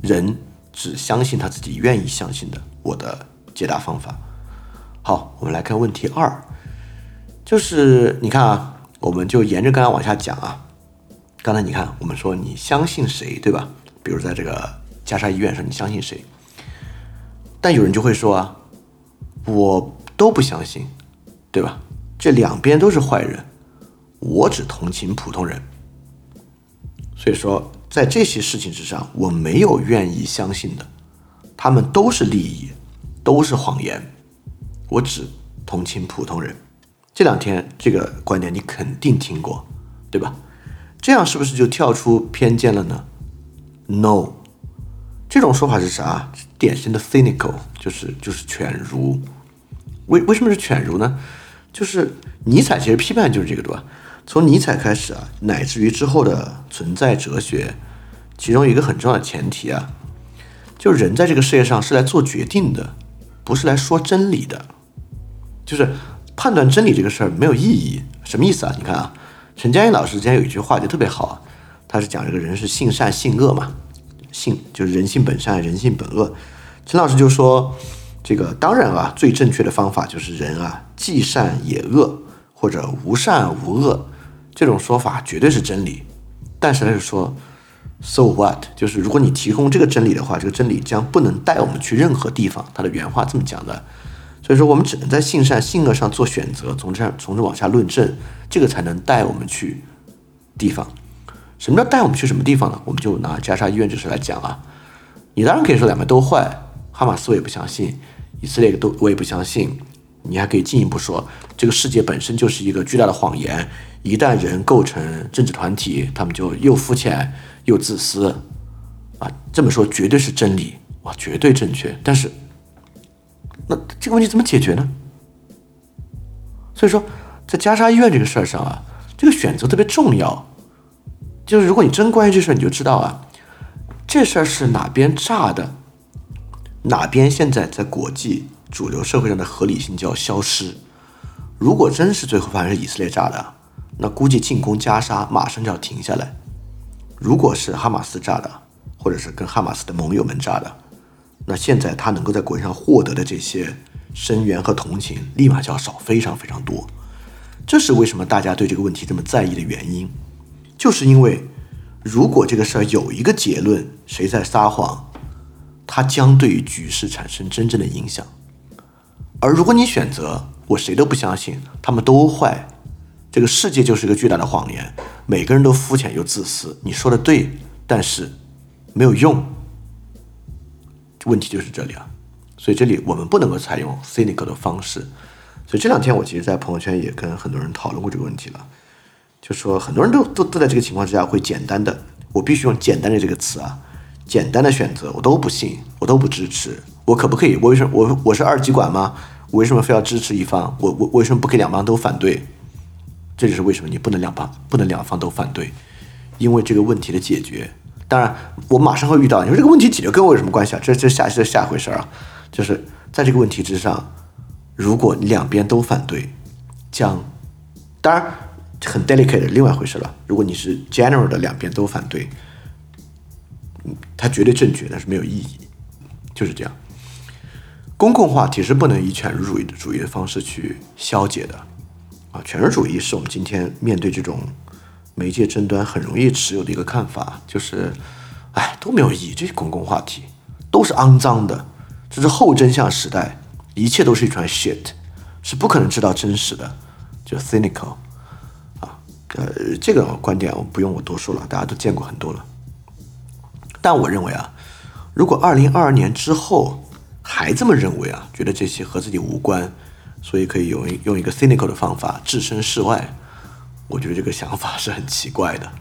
人只相信他自己愿意相信的，我的解答方法。好，我们来看问题二，就是你看啊，我们就沿着刚刚往下讲啊。刚才你看，我们说你相信谁，对吧？比如在这个加沙医院上，你相信谁？但有人就会说啊，我都不相信，对吧？这两边都是坏人。我只同情普通人，所以说在这些事情之上，我没有愿意相信的，他们都是利益，都是谎言。我只同情普通人。这两天这个观点你肯定听过，对吧？这样是不是就跳出偏见了呢？No，这种说法是啥？典型的 cynical，就是就是犬儒。为为什么是犬儒呢？就是尼采其实批判就是这个，对吧？从尼采开始啊，乃至于之后的存在哲学，其中一个很重要的前提啊，就是人在这个世界上是来做决定的，不是来说真理的。就是判断真理这个事儿没有意义，什么意思啊？你看啊，陈嘉映老师之前有一句话就特别好，他是讲这个人是性善性恶嘛，性就是人性本善，人性本恶。陈老师就说，这个当然啊，最正确的方法就是人啊，既善也恶，或者无善无恶。这种说法绝对是真理，但是他是说，so what？就是如果你提供这个真理的话，这个真理将不能带我们去任何地方。他的原话这么讲的，所以说我们只能在性善性恶上做选择，从这从这往下论证，这个才能带我们去地方。什么叫带我们去什么地方呢？我们就拿加沙医院这事来讲啊。你当然可以说两边都坏，哈马斯我也不相信，以色列都我也不相信。你还可以进一步说，这个世界本身就是一个巨大的谎言。一旦人构成政治团体，他们就又肤浅又自私，啊，这么说绝对是真理，哇，绝对正确。但是，那这个问题怎么解决呢？所以说，在加沙医院这个事儿上啊，这个选择特别重要。就是如果你真关心这事儿，你就知道啊，这事儿是哪边炸的，哪边现在在国际主流社会上的合理性就要消失。如果真是最后发现是以色列炸的。那估计进攻加沙马上就要停下来。如果是哈马斯炸的，或者是跟哈马斯的盟友们炸的，那现在他能够在国际上获得的这些声援和同情立马就要少，非常非常多。这是为什么大家对这个问题这么在意的原因，就是因为如果这个事儿有一个结论，谁在撒谎，它将对于局势产生真正的影响。而如果你选择我谁都不相信，他们都坏，这个世界就是一个巨大的谎言，每个人都肤浅又自私。你说的对，但是没有用。问题就是这里啊，所以这里我们不能够采用 cynical 的方式。所以这两天我其实，在朋友圈也跟很多人讨论过这个问题了，就说很多人都都都在这个情况之下会简单的，我必须用简单的这个词啊，简单的选择我都不信，我都不支持，我可不可以？我为什么我我是二极管吗？为什么非要支持一方？我我为什么不给两方都反对？这就是为什么你不能两方不能两方都反对，因为这个问题的解决。当然，我马上会遇到。你说这个问题解决跟我有什么关系啊？这这下这下回事儿啊。就是在这个问题之上，如果两边都反对，将当然很 delicate 另外一回事了。如果你是 general 的两边都反对，嗯它绝对正确，但是没有意义，就是这样。公共话题是不能以犬儒主义的主义的方式去消解的啊！犬儒主义是我们今天面对这种。媒介争端很容易持有的一个看法就是，哎，都没有意义，这些公共话题都是肮脏的，这是后真相时代，一切都是一串 shit，是不可能知道真实的，就 cynical，啊，呃，这个观点我不用我多说了，大家都见过很多了。但我认为啊，如果二零二二年之后还这么认为啊，觉得这些和自己无关，所以可以用用一个 cynical 的方法置身事外。我觉得这个想法是很奇怪的，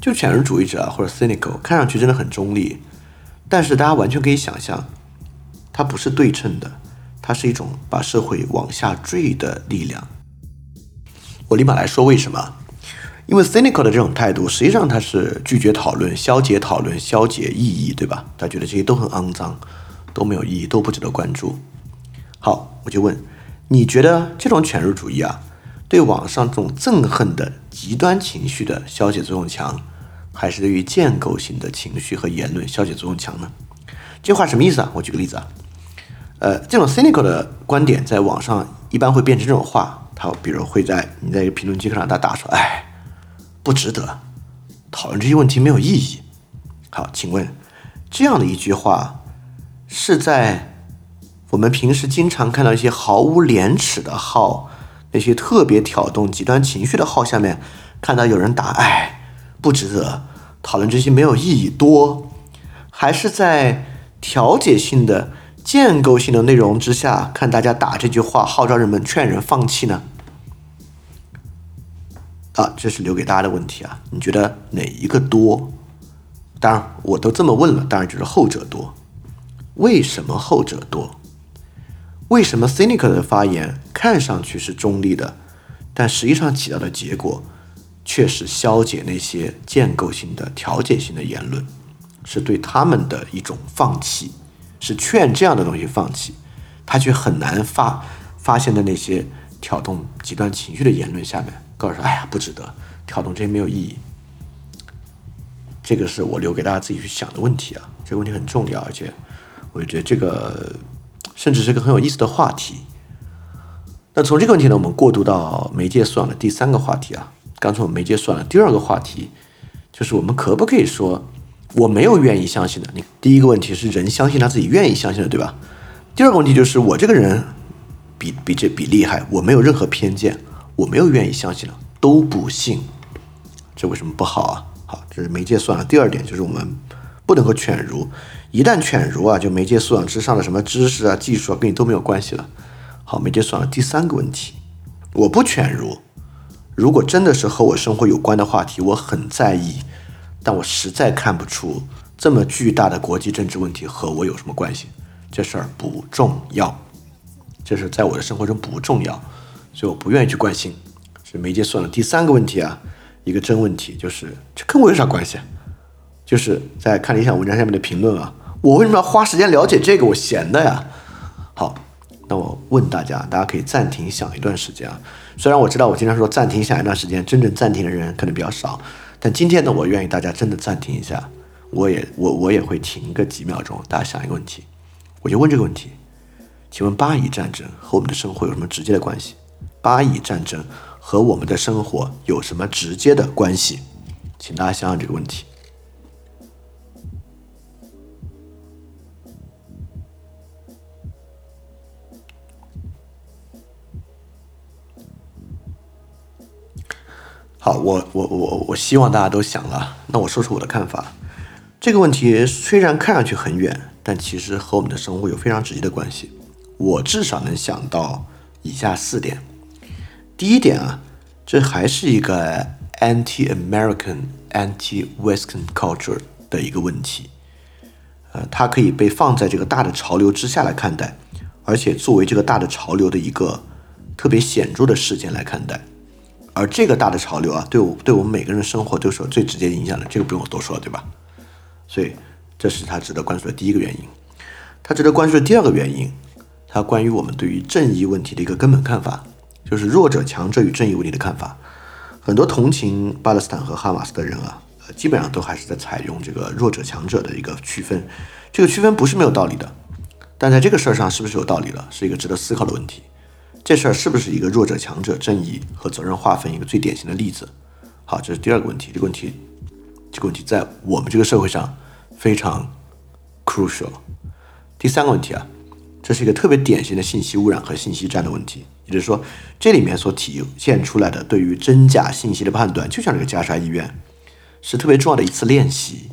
就犬儒主义者啊或者 cynical，看上去真的很中立，但是大家完全可以想象，它不是对称的，它是一种把社会往下坠的力量。我立马来说为什么？因为 cynical 的这种态度，实际上他是拒绝讨论、消解讨论、消解意义，对吧？他觉得这些都很肮脏，都没有意义，都不值得关注。好，我就问，你觉得这种犬儒主义啊？对网上这种憎恨的极端情绪的消解作用强，还是对于建构性的情绪和言论消解作用强呢？这话什么意思啊？我举个例子啊，呃，这种 cynical 的观点在网上一般会变成这种话，它比如会在你在一个评论区上，他打说，哎，不值得讨论这些问题，没有意义。好，请问这样的一句话是在我们平时经常看到一些毫无廉耻的号。那些特别挑动极端情绪的号下面，看到有人打，哎，不值得讨论这些没有意义多，还是在调解性的、建构性的内容之下，看大家打这句话，号召人们劝人放弃呢？啊，这是留给大家的问题啊，你觉得哪一个多？当然，我都这么问了，当然就是后者多。为什么后者多？为什么 cynical 的发言看上去是中立的，但实际上起到的结果却是消解那些建构性的、调解性的言论，是对他们的一种放弃，是劝这样的东西放弃，他却很难发发现的那些挑动极端情绪的言论下面，告诉说：“哎呀，不值得挑动这些没有意义。”这个是我留给大家自己去想的问题啊，这个问题很重要，而且我觉得这个。甚至是个很有意思的话题。那从这个问题呢，我们过渡到媒介素养的第三个话题啊。刚从媒介素养的第二个话题，就是我们可不可以说我没有愿意相信的？你第一个问题是人相信他自己愿意相信的，对吧？第二个问题就是我这个人比比这比厉害，我没有任何偏见，我没有愿意相信的，都不信。这为什么不好啊？好，这是媒介素养的第二点，就是我们不能够犬儒。一旦犬儒啊，就媒介素养之上的什么知识啊、技术啊，跟你都没有关系了。好，媒介素养第三个问题，我不犬儒。如果真的是和我生活有关的话题，我很在意，但我实在看不出这么巨大的国际政治问题和我有什么关系。这事儿不重要，这是在我的生活中不重要，所以我不愿意去关心。是媒介素养的第三个问题啊，一个真问题，就是这跟我有啥关系？就是在看理想文章下面的评论啊。我为什么要花时间了解这个？我闲的呀。好，那我问大家，大家可以暂停想一段时间啊。虽然我知道我经常说暂停想一段时间，真正暂停的人可能比较少，但今天呢，我愿意大家真的暂停一下。我也我我也会停个几秒钟，大家想一个问题，我就问这个问题：请问巴以战争和我们的生活有什么直接的关系？巴以战争和我们的生活有什么直接的关系？请大家想想这个问题。好，我我我我希望大家都想了。那我说出我的看法。这个问题虽然看上去很远，但其实和我们的生活有非常直接的关系。我至少能想到以下四点。第一点啊，这还是一个 anti-American、anti-Western culture 的一个问题。呃，它可以被放在这个大的潮流之下来看待，而且作为这个大的潮流的一个特别显著的事件来看待。而这个大的潮流啊，对我对我们每个人的生活都是有最直接影响的，这个不用我多说了，对吧？所以，这是他值得关注的第一个原因。他值得关注的第二个原因，他关于我们对于正义问题的一个根本看法，就是弱者强者与正义问题的看法。很多同情巴勒斯坦和哈马斯的人啊，呃，基本上都还是在采用这个弱者强者的一个区分。这个区分不是没有道理的，但在这个事儿上是不是有道理了，是一个值得思考的问题。这事儿是不是一个弱者强者正义和责任划分一个最典型的例子？好，这是第二个问题。这个问题。这个问题在我们这个社会上非常 crucial。第三个问题啊，这是一个特别典型的信息污染和信息战的问题。也就是说，这里面所体现出来的对于真假信息的判断，就像这个加沙医院，是特别重要的一次练习。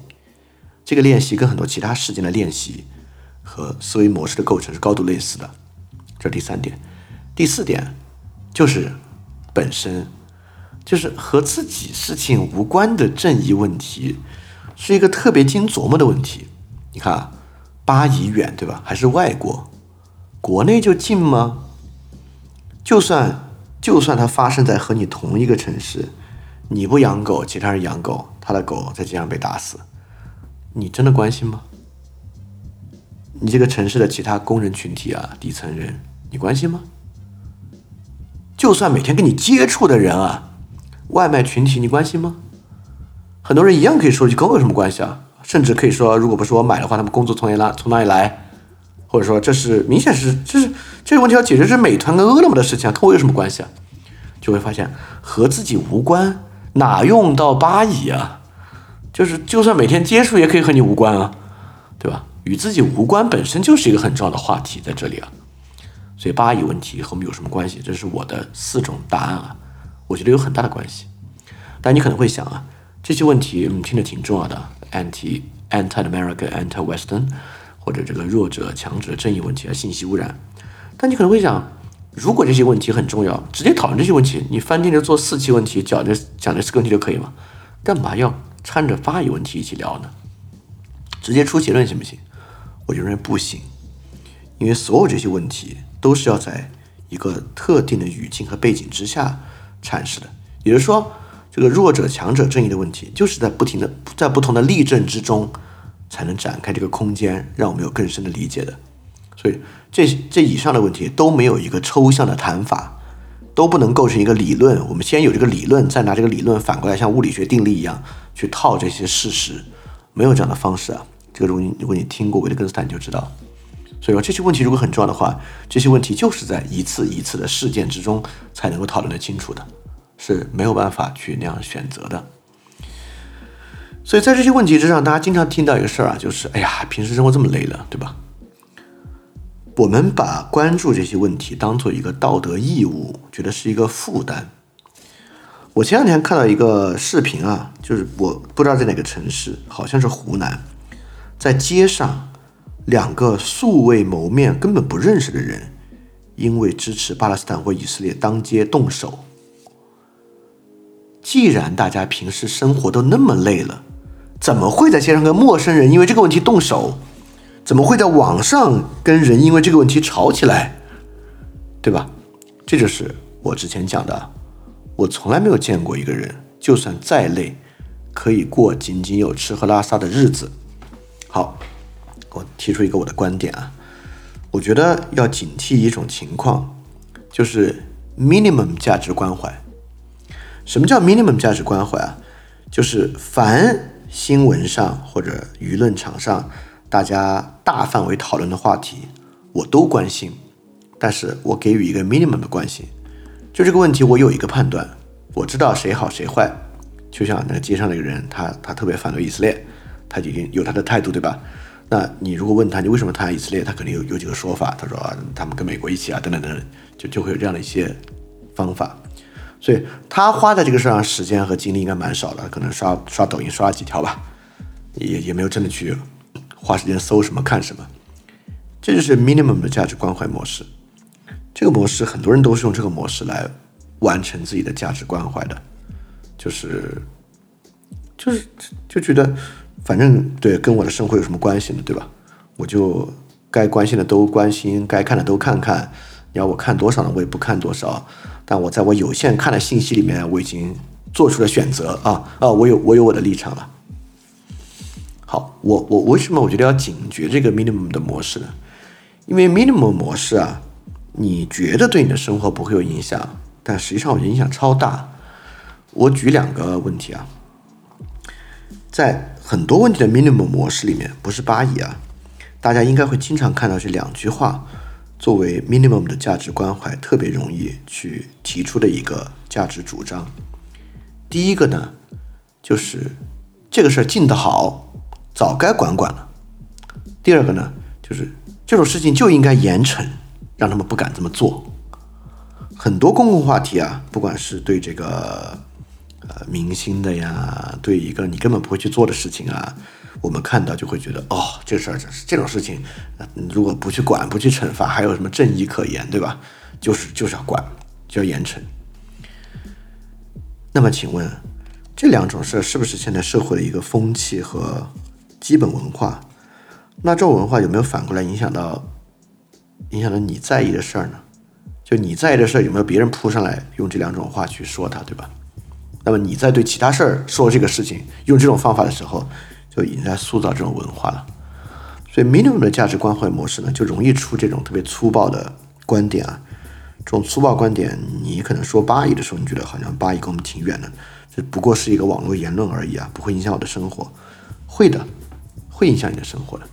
这个练习跟很多其他事件的练习和思维模式的构成是高度类似的。这是第三点。第四点就是本身。就是和自己事情无关的正义问题，是一个特别经琢磨的问题。你看啊，巴以远对吧？还是外国？国内就近吗？就算就算它发生在和你同一个城市，你不养狗，其他人养狗，他的狗在街上被打死，你真的关心吗？你这个城市的其他工人群体啊，底层人，你关心吗？就算每天跟你接触的人啊。外卖群体，你关心吗？很多人一样可以说句，跟我有什么关系啊？甚至可以说，如果不是我买的话，他们工作从哪来？从哪里来？或者说，这是明显是，这是这个问题要解决是美团跟饿了么的事情啊，跟我有什么关系啊？就会发现和自己无关，哪用到巴以啊？就是就算每天接触，也可以和你无关啊，对吧？与自己无关本身就是一个很重要的话题在这里啊。所以巴以问题和我们有什么关系？这是我的四种答案啊。我觉得有很大的关系，但你可能会想啊，这些问题嗯听着挺重要的，anti anti America anti Western，或者这个弱者强者正义问题啊，信息污染。但你可能会想，如果这些问题很重要，直接讨论这些问题，你翻天就做四期问题，讲这讲这四个问题就可以吗？干嘛要掺着巴以问题一起聊呢？直接出结论行不行？我就认为不行，因为所有这些问题都是要在一个特定的语境和背景之下。阐释的，也就是说，这个弱者强者正义的问题，就是在不停的在不同的例证之中，才能展开这个空间，让我们有更深的理解的。所以，这这以上的问题都没有一个抽象的谈法，都不能构成一个理论。我们先有这个理论，再拿这个理论反过来像物理学定律一样去套这些事实，没有这样的方式啊。这个如果你如果你听过维特根斯坦，你就知道。所以说这些问题如果很重要的话，这些问题就是在一次一次的事件之中才能够讨论得清楚的，是没有办法去那样选择的。所以在这些问题之上，大家经常听到一个事儿啊，就是哎呀，平时生活这么累了，对吧？我们把关注这些问题当做一个道德义务，觉得是一个负担。我前两天看到一个视频啊，就是我不知道在哪个城市，好像是湖南，在街上。两个素未谋面、根本不认识的人，因为支持巴勒斯坦或以色列当街动手。既然大家平时生活都那么累了，怎么会在街上跟陌生人因为这个问题动手？怎么会在网上跟人因为这个问题吵起来？对吧？这就是我之前讲的，我从来没有见过一个人，就算再累，可以过井井有吃喝拉撒的日子。好。我提出一个我的观点啊，我觉得要警惕一种情况，就是 minimum 价值关怀。什么叫 minimum 价值关怀啊？就是凡新闻上或者舆论场上大家大范围讨论的话题，我都关心，但是我给予一个 minimum 的关心。就这个问题，我有一个判断，我知道谁好谁坏。就像那个街上那个人，他他特别反对以色列，他已经有他的态度，对吧？那你如果问他你为什么谈以色列，他肯定有有几个说法。他说啊，他们跟美国一起啊，等等等等，就就会有这样的一些方法。所以他花在这个事上时间和精力应该蛮少的，可能刷刷抖音刷了几条吧，也也没有真的去花时间搜什么看什么。这就是 minimum 的价值关怀模式。这个模式很多人都是用这个模式来完成自己的价值关怀的，就是就是就觉得。反正对跟我的生活有什么关系呢？对吧？我就该关心的都关心，该看的都看看。你要我看多少呢？我也不看多少。但我在我有限看的信息里面，我已经做出了选择啊啊！我有我有我的立场了。好，我我为什么我觉得要警觉这个 minimum 的模式呢？因为 minimum 模式啊，你觉得对你的生活不会有影响，但实际上我觉得影响超大。我举两个问题啊，在。很多问题的 minimum 模式里面不是八亿啊，大家应该会经常看到这两句话作为 minimum 的价值关怀，特别容易去提出的一个价值主张。第一个呢，就是这个事儿进得好，早该管管了。第二个呢，就是这种事情就应该严惩，让他们不敢这么做。很多公共话题啊，不管是对这个。呃，明星的呀，对一个你根本不会去做的事情啊，我们看到就会觉得，哦，这事儿这这种事情，如果不去管、不去惩罚，还有什么正义可言，对吧？就是就是要管，就要严惩。那么，请问这两种事儿是不是现在社会的一个风气和基本文化？那这种文化有没有反过来影响到影响到你在意的事儿呢？就你在意的事儿，有没有别人扑上来用这两种话去说他，对吧？那么你在对其他事儿说这个事情，用这种方法的时候，就已经在塑造这种文化了。所以 minimum 的价值关怀模式呢，就容易出这种特别粗暴的观点啊。这种粗暴观点，你可能说八亿的时候，你觉得好像八亿跟我们挺远的，这不过是一个网络言论而已啊，不会影响我的生活。会的，会影响你的生活的。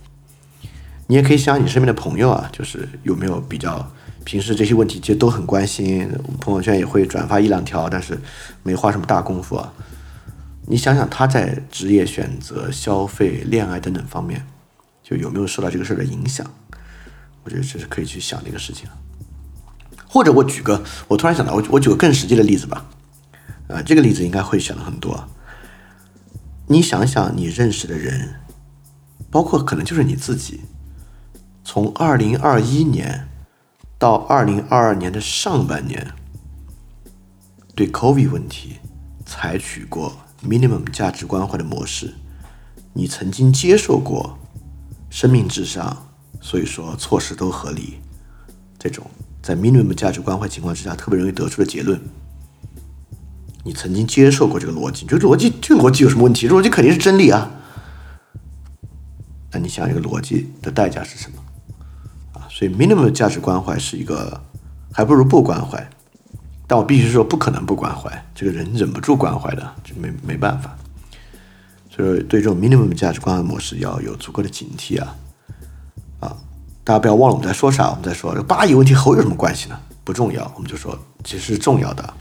你也可以想想你身边的朋友啊，就是有没有比较。平时这些问题其实都很关心，朋友圈也会转发一两条，但是没花什么大功夫啊。你想想他在职业选择、消费、恋爱等等方面，就有没有受到这个事儿的影响？我觉得这是可以去想的一个事情。或者我举个，我突然想到，我我举个更实际的例子吧。啊，这个例子应该会想的很多。你想想，你认识的人，包括可能就是你自己，从二零二一年。到二零二二年的上半年，对 COVID 问题采取过 minimum 价值关怀的模式，你曾经接受过生命至上，所以说措施都合理。这种在 minimum 价值关怀情况之下特别容易得出的结论，你曾经接受过这个逻辑，这逻辑这个逻辑有什么问题？这逻辑肯定是真理啊。那你想，这个逻辑的代价是什么？所以，minimum 的价值关怀是一个，还不如不关怀。但我必须说，不可能不关怀，这个人忍不住关怀的，就没没办法。所以，对这种 minimum 价值关怀模式要有足够的警惕啊！啊，大家不要忘了我们在说啥？我们在说八亿问题和我有什么关系呢？不重要，我们就说其实是重要的，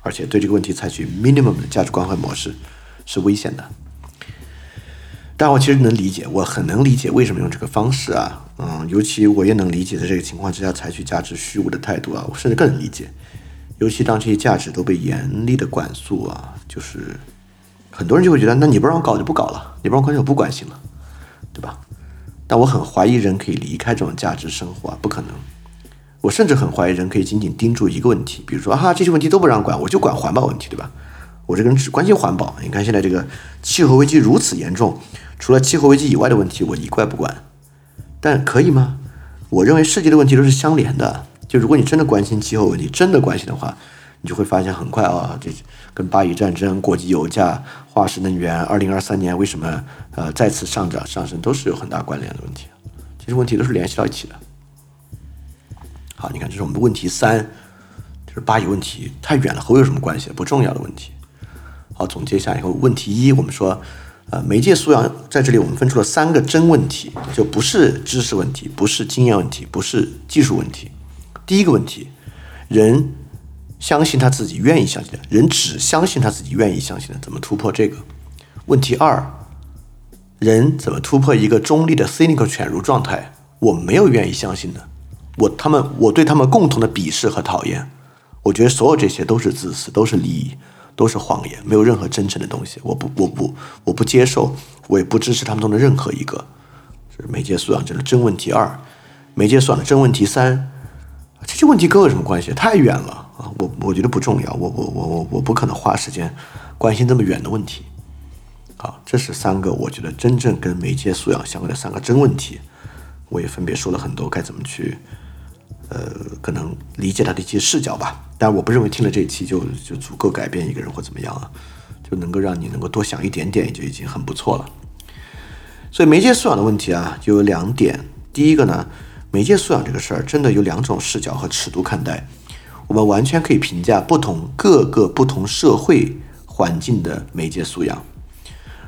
而且对这个问题采取 minimum 的价值关怀模式是危险的。但我其实能理解，我很能理解为什么用这个方式啊，嗯，尤其我也能理解在这个情况之下采取价值虚无的态度啊，我甚至更能理解，尤其当这些价值都被严厉的管束啊，就是很多人就会觉得，那你不让我搞就不搞了，你不让我关心我不关心了，对吧？但我很怀疑人可以离开这种价值生活啊，不可能。我甚至很怀疑人可以仅仅盯住一个问题，比如说啊，这些问题都不让管，我就管环保问题，对吧？我这个人只关心环保。你看现在这个气候危机如此严重。除了气候危机以外的问题，我一概不管。但可以吗？我认为世界的问题都是相连的。就如果你真的关心气候问题，真的关心的话，你就会发现很快啊，这跟巴以战争、国际油价、化石能源、二零二三年为什么呃再次上涨上升，都是有很大关联的问题。其实问题都是联系到一起的。好，你看这是我们的问题三，就是巴以问题太远了和我有什么关系？不重要的问题。好，总结一下以后，问题一，我们说。呃，媒介素养在这里，我们分出了三个真问题，就不是知识问题，不是经验问题，不是技术问题，第一个问题，人相信他自己愿意相信的，人只相信他自己愿意相信的，怎么突破这个？问题二，人怎么突破一个中立的 cynical 犬儒状态？我没有愿意相信的，我他们我对他们共同的鄙视和讨厌。我觉得所有这些都是自私，都是利益，都是谎言，没有任何真诚的东西。我不，我不，我不接受，我也不支持他们中的任何一个。这是媒介素养这是真问题二，媒介素养的真问题三，这些问题跟我有什么关系？太远了啊！我我觉得不重要，我我我我我不可能花时间关心这么远的问题。好，这是三个我觉得真正跟媒介素养相关的三个真问题，我也分别说了很多该怎么去。呃，可能理解他的一些视角吧，但我不认为听了这一期就就足够改变一个人或怎么样啊，就能够让你能够多想一点点，也就已经很不错了。所以媒介素养的问题啊，就有两点。第一个呢，媒介素养这个事儿真的有两种视角和尺度看待，我们完全可以评价不同各个不同社会环境的媒介素养。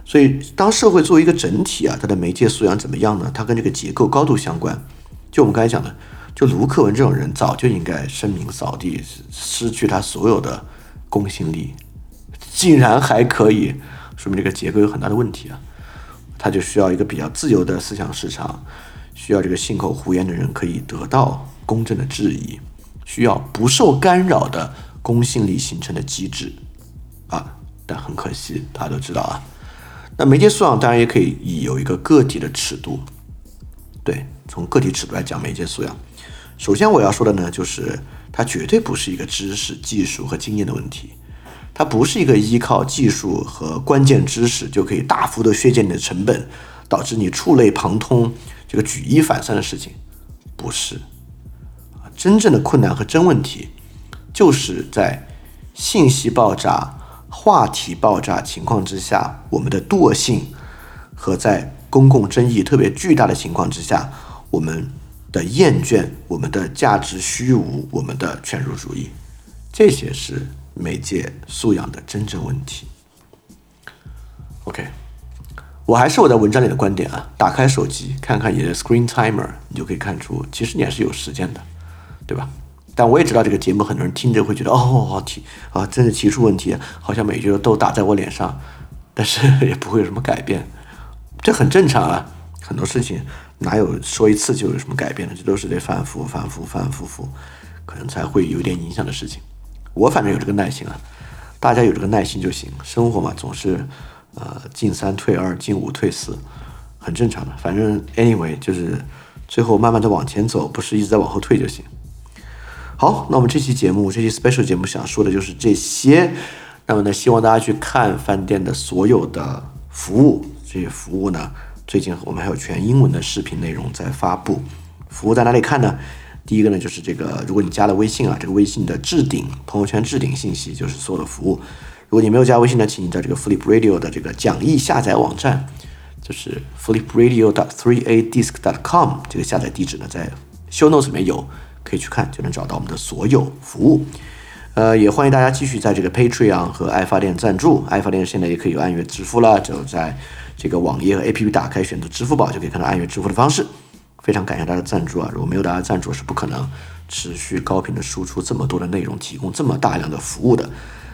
所以，当社会作为一个整体啊，它的媒介素养怎么样呢？它跟这个结构高度相关。就我们刚才讲的。就卢克文这种人，早就应该声名扫地，失去他所有的公信力，竟然还可以，说明这个结构有很大的问题啊！他就需要一个比较自由的思想市场，需要这个信口胡言的人可以得到公正的质疑，需要不受干扰的公信力形成的机制啊！但很可惜，大家都知道啊，那媒介素养当然也可以以有一个个体的尺度，对，从个体尺度来讲媒介素养。首先我要说的呢，就是它绝对不是一个知识、技术和经验的问题，它不是一个依靠技术和关键知识就可以大幅度削减你的成本，导致你触类旁通、这个举一反三的事情，不是。真正的困难和真问题，就是在信息爆炸、话题爆炸情况之下，我们的惰性和在公共争议特别巨大的情况之下，我们。的厌倦，我们的价值虚无，我们的犬儒主义，这些是媒介素养的真正问题。OK，我还是我在文章里的观点啊，打开手机看看你的 Screen Timer，你就可以看出，其实你还是有时间的，对吧？但我也知道这个节目很多人听着会觉得，哦，好提啊，真是提出问题，好像每句都打在我脸上，但是 也不会有什么改变，这很正常啊，很多事情。哪有说一次就有什么改变的？这都是得反复、反复、反复复，可能才会有点影响的事情。我反正有这个耐心啊，大家有这个耐心就行。生活嘛，总是呃进三退二，进五退四，很正常的。反正 anyway 就是最后慢慢的往前走，不是一直在往后退就行。好，那我们这期节目，这期 special 节目想说的就是这些。那么呢，希望大家去看饭店的所有的服务，这些服务呢。最近我们还有全英文的视频内容在发布，服务在哪里看呢？第一个呢就是这个，如果你加了微信啊，这个微信的置顶朋友圈置顶信息就是所有的服务。如果你没有加微信呢，请你在这个 Flip Radio 的这个讲义下载网站，就是 flipradio. dot three a disc. dot com 这个下载地址呢，在 Show Notes 里面有，可以去看，就能找到我们的所有服务。呃，也欢迎大家继续在这个 Patreon 和爱发电赞助，爱发电现在也可以按月支付了，就在。这个网页和 APP 打开，选择支付宝就可以看到按月支付的方式。非常感谢大家的赞助啊！如果没有大家赞助，是不可能持续高频的输出这么多的内容，提供这么大量的服务的。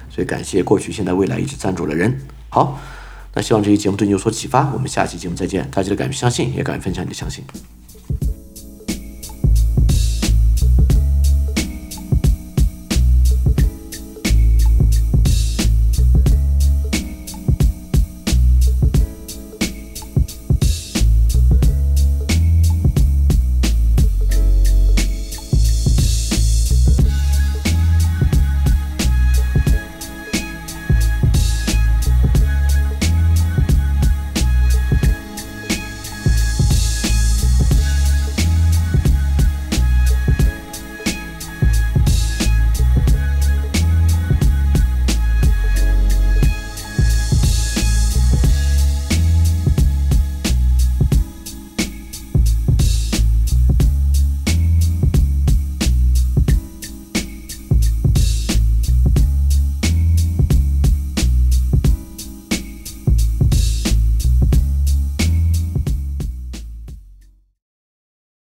所以感谢过去、现在、未来一直赞助的人。好，那希望这期节目对你有所启发。我们下期节目再见。大家记得敢于相信，也敢于分享你的相信。